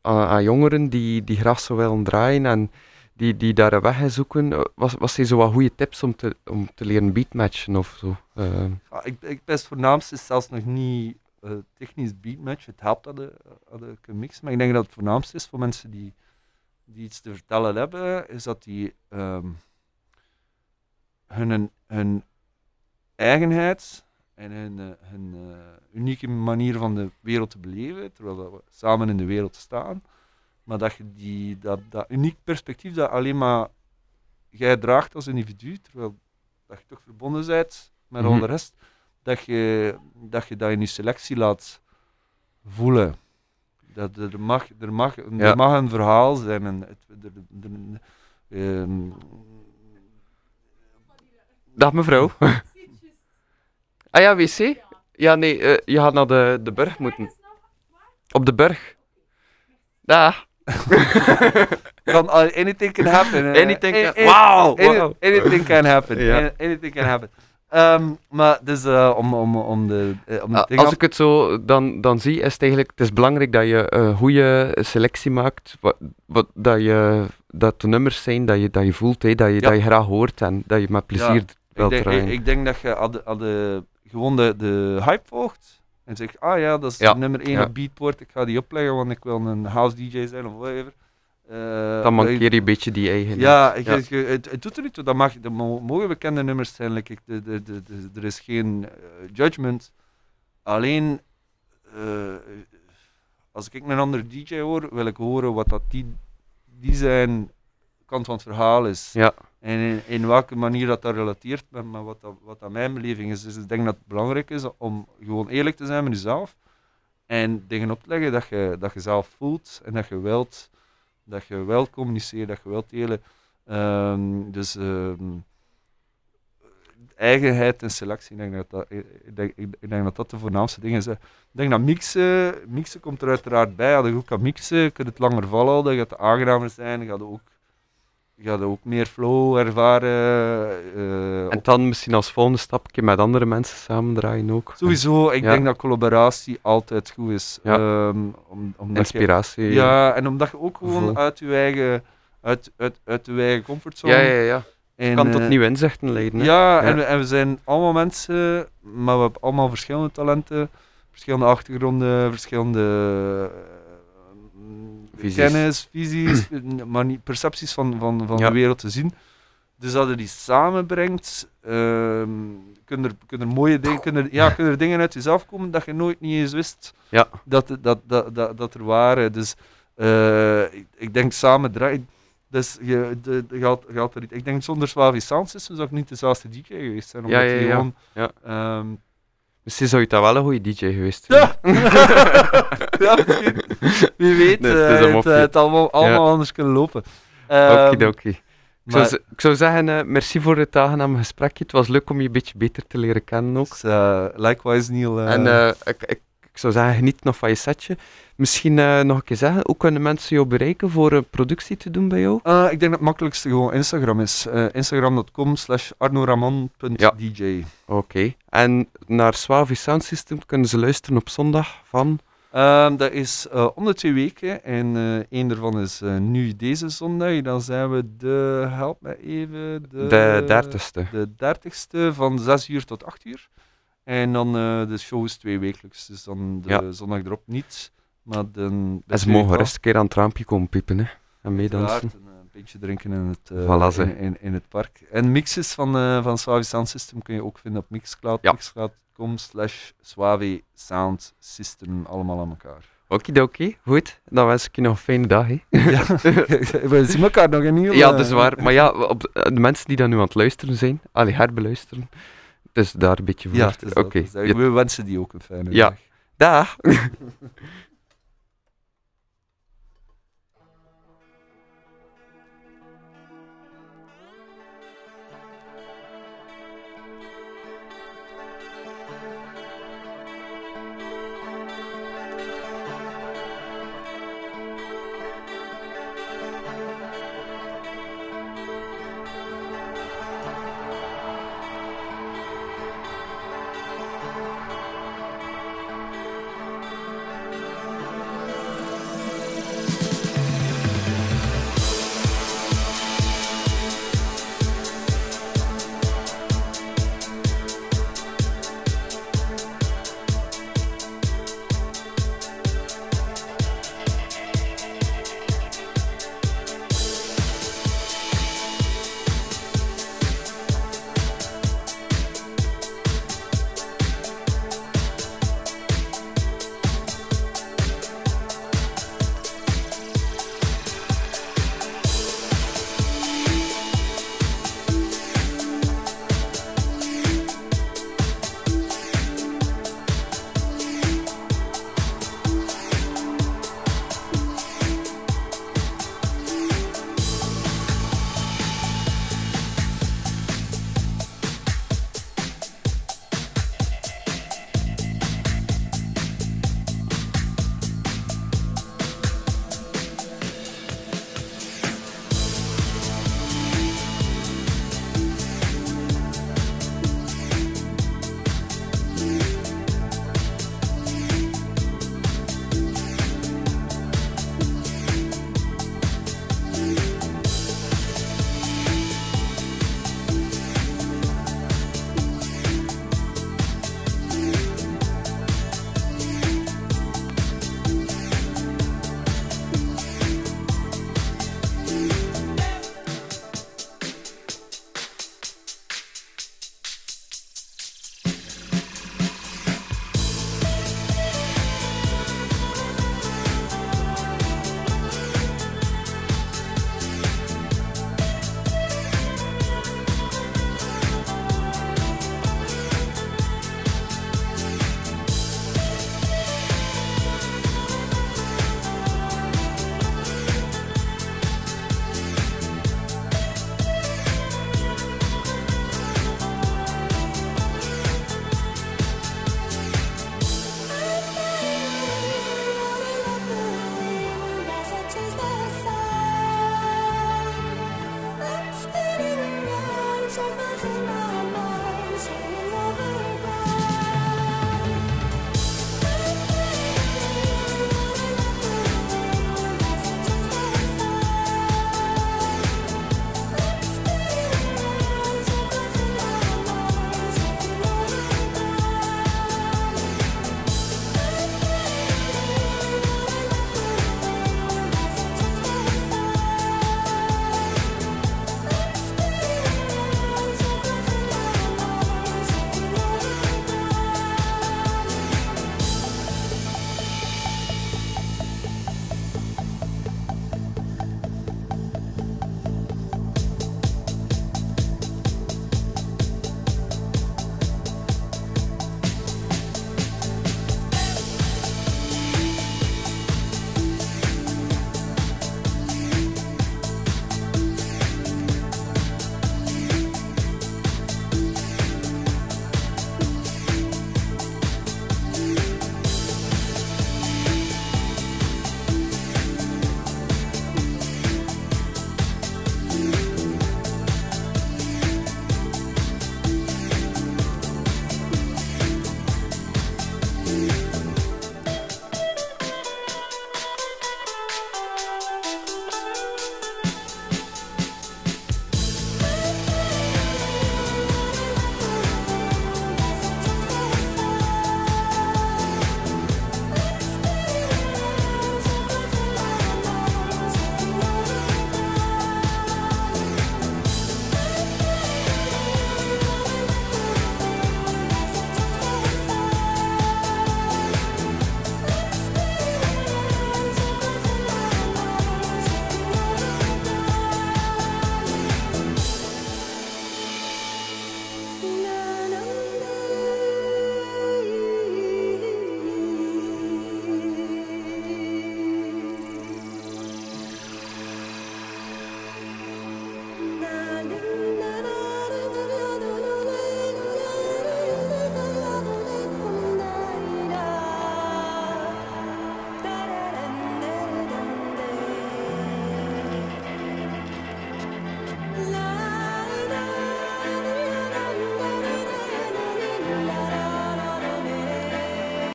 Speaker 1: aan, aan jongeren die, die graag zo willen draaien en die, die daar een weg in zoeken? Was, was er zo wat goede tips om te, om te leren beatmatchen of zo?
Speaker 2: Ja, ik, ik best voornaamste is zelfs nog niet technisch beatmatch. Het helpt dat de, de kan mixen. Maar ik denk dat het voornaamste is voor mensen die, die iets te vertellen hebben, is dat die ehm, hun, hun eigenheid en hun, eh, hun eh, unieke manier van de wereld te beleven, terwijl we samen in de wereld staan, maar dat je die, dat, dat uniek perspectief dat alleen maar jij draagt als individu, terwijl dat je toch verbonden bent met al
Speaker 1: Mhm.
Speaker 2: de rest, dat je, dat je dat in je selectie laat voelen. Dat er mag, er mag,
Speaker 1: Ja.
Speaker 2: er mag een verhaal zijn. En het, er, er- ehm,
Speaker 1: Dag mevrouw. [LAUGHS] ah ja, wc? Ja, nee, eh, je gaat naar de, de berg moeten. Op de berg. Daar. [LAUGHS]
Speaker 2: kan, uh, anything can happen. eh.
Speaker 1: Anything can- wauw.
Speaker 2: Anything can happen. Anything can happen. Ehm, maar dus om, om, om de, eh, om de
Speaker 1: Ah, Als ik het zo dan, dan zie, is het eigenlijk het is belangrijk dat je een goede selectie maakt. Wat, wat, dat, je, dat de nummers zijn dat je, dat je voelt, hè, dat, je, dat je graag hoort en dat je met plezier
Speaker 2: Ja,
Speaker 1: wilt
Speaker 2: ik, denk,
Speaker 1: draaien.
Speaker 2: ik, ik denk dat je al de, al de, gewoon de, de hype volgt en zegt, ah ja, dat is
Speaker 1: Ja,
Speaker 2: nummer 1
Speaker 1: ja.
Speaker 2: op Beatport, ik ga die opleggen, want ik wil een house DJ zijn of whatever. Eh,
Speaker 1: dan mankeer je een beetje die eigen.
Speaker 2: Ja, het, het doet er niet toe. Dat mag, dat mo- mogen bekende nummers zijn. like de, de, de, de- er is geen eh, judgment. Alleen, eh, als ik een andere DJ hoor, wil ik horen wat dat die, die zijn kant van het verhaal is.
Speaker 1: Ja.
Speaker 2: En in, in welke manier dat, dat relateert met, met wat, dat, wat dat mijn beleving is. Dus ik denk dat het belangrijk is om gewoon eerlijk te zijn met jezelf. En dingen op te leggen dat je, dat je zelf voelt en dat je wilt, dat je wilt communiceren, dat je wilt delen. Ehm, dus ehm, eigenheid en selectie, ik denk dat dat, ik, ik denk dat, dat de voornaamste dingen zijn. Ik denk dat mixen, mixen komt er uiteraard bij. Als je goed kan mixen, kun je het langer volhouden, gaat het aangenamer zijn, gaat ook, gaat ook meer flow ervaren. eh,
Speaker 1: En dan misschien als volgende stap een keer met andere mensen samendraaien ook.
Speaker 2: Sowieso, ik
Speaker 1: Ja.
Speaker 2: denk dat collaboratie altijd goed is.
Speaker 1: Ja.
Speaker 2: Ehm, om, omdat je,
Speaker 1: Inspiratie.
Speaker 2: ja, en omdat je ook gewoon uit je eigen, uit, uit, uit je eigen comfortzone...
Speaker 1: ja, ja. ja.
Speaker 2: en,
Speaker 1: kan tot
Speaker 2: eh,
Speaker 1: nieuwe inzichten leiden. hè.
Speaker 2: Ja, En, we, en we zijn allemaal mensen, maar we hebben allemaal verschillende talenten, verschillende achtergronden, verschillende
Speaker 1: Visies.
Speaker 2: kennis, visies, [CLEARS THROAT] percepties van, van, van
Speaker 1: Ja.
Speaker 2: de wereld te zien. Dus dat je die samenbrengt, ehm kunnen, er, kunnen er mooie dingen, kunnen, er- ja, kunnen er dingen uit jezelf komen dat je nooit niet eens wist
Speaker 1: Ja.
Speaker 2: dat, dat, dat, dat, dat er waren. Dus eh, ik, ik denk samen draaien. Dus je, de, de, gaat, gaat er, niet- ik denk zonder Swavi Sound System zou ik niet dezelfde DJ geweest zijn. Omdat
Speaker 1: Ja, ja,
Speaker 2: die
Speaker 1: ja.
Speaker 2: gewoon,
Speaker 1: Ja.
Speaker 2: ehm,
Speaker 1: Misschien zou je dat wel een goede DJ geweest zijn.
Speaker 2: ja. [LAUGHS] ja, misschien. Wie weet,
Speaker 1: Nee, het
Speaker 2: eh, het, eh, het allemaal, allemaal anders kunnen lopen. Ehm,
Speaker 1: Okidoki. Ik zou, ik zou zeggen, eh, merci voor het aangename gesprekje. Het was leuk om je een beetje beter te leren kennen ook.
Speaker 2: dus, likewise, Neil.
Speaker 1: En eh, ik, ik, ik zou zeggen, geniet nog van je setje. Misschien eh, nog een keer zeggen, hoe kunnen mensen jou bereiken voor een productie te doen bij jou?
Speaker 2: eh, ik denk dat het makkelijkste gewoon Instagram is. Eh, Instagram.com slash arnoramon.dj.
Speaker 1: Oké. En naar Swavi Sound System kunnen ze luisteren op zondag van...
Speaker 2: Ehm, dat is eh, om de twee weken en eh één daarvan is eh, nu deze zondag. Dan zijn we de, help me even, de,
Speaker 1: De dertigste.
Speaker 2: de 30ste van 6 uur tot 8 uur. En dan eh, de show is twee wekelijks, dus dan de
Speaker 1: Ja.
Speaker 2: zondag erop niet. Maar de, de
Speaker 1: En ze mogen rustig een keer aan het raampje komen piepen hè. en meedansen.
Speaker 2: Uiteraard, en, eh, een beetje drinken in het, eh,
Speaker 1: Voilà,
Speaker 2: in, in, in het park. En mixes van, eh van Suave Sound System kun je ook vinden op Mixcloud.
Speaker 1: Ja.
Speaker 2: Mixcloud.com slash Suave Sound System, allemaal aan elkaar.
Speaker 1: Okidoki, goed. Dan wens ik je nog een fijne dag. Hè. [LAUGHS]
Speaker 2: ja, [LAUGHS] we zien elkaar nog in heel
Speaker 1: Ja,
Speaker 2: eh,
Speaker 1: dat is waar. Maar ja, op, de mensen die dan nu aan het luisteren zijn, allee, herbeluisteren, dus daar een beetje voor.
Speaker 2: Ja, is
Speaker 1: Oké.
Speaker 2: is we wensen die ook een fijne
Speaker 1: Ja.
Speaker 2: dag.
Speaker 1: Dag. [LAUGHS]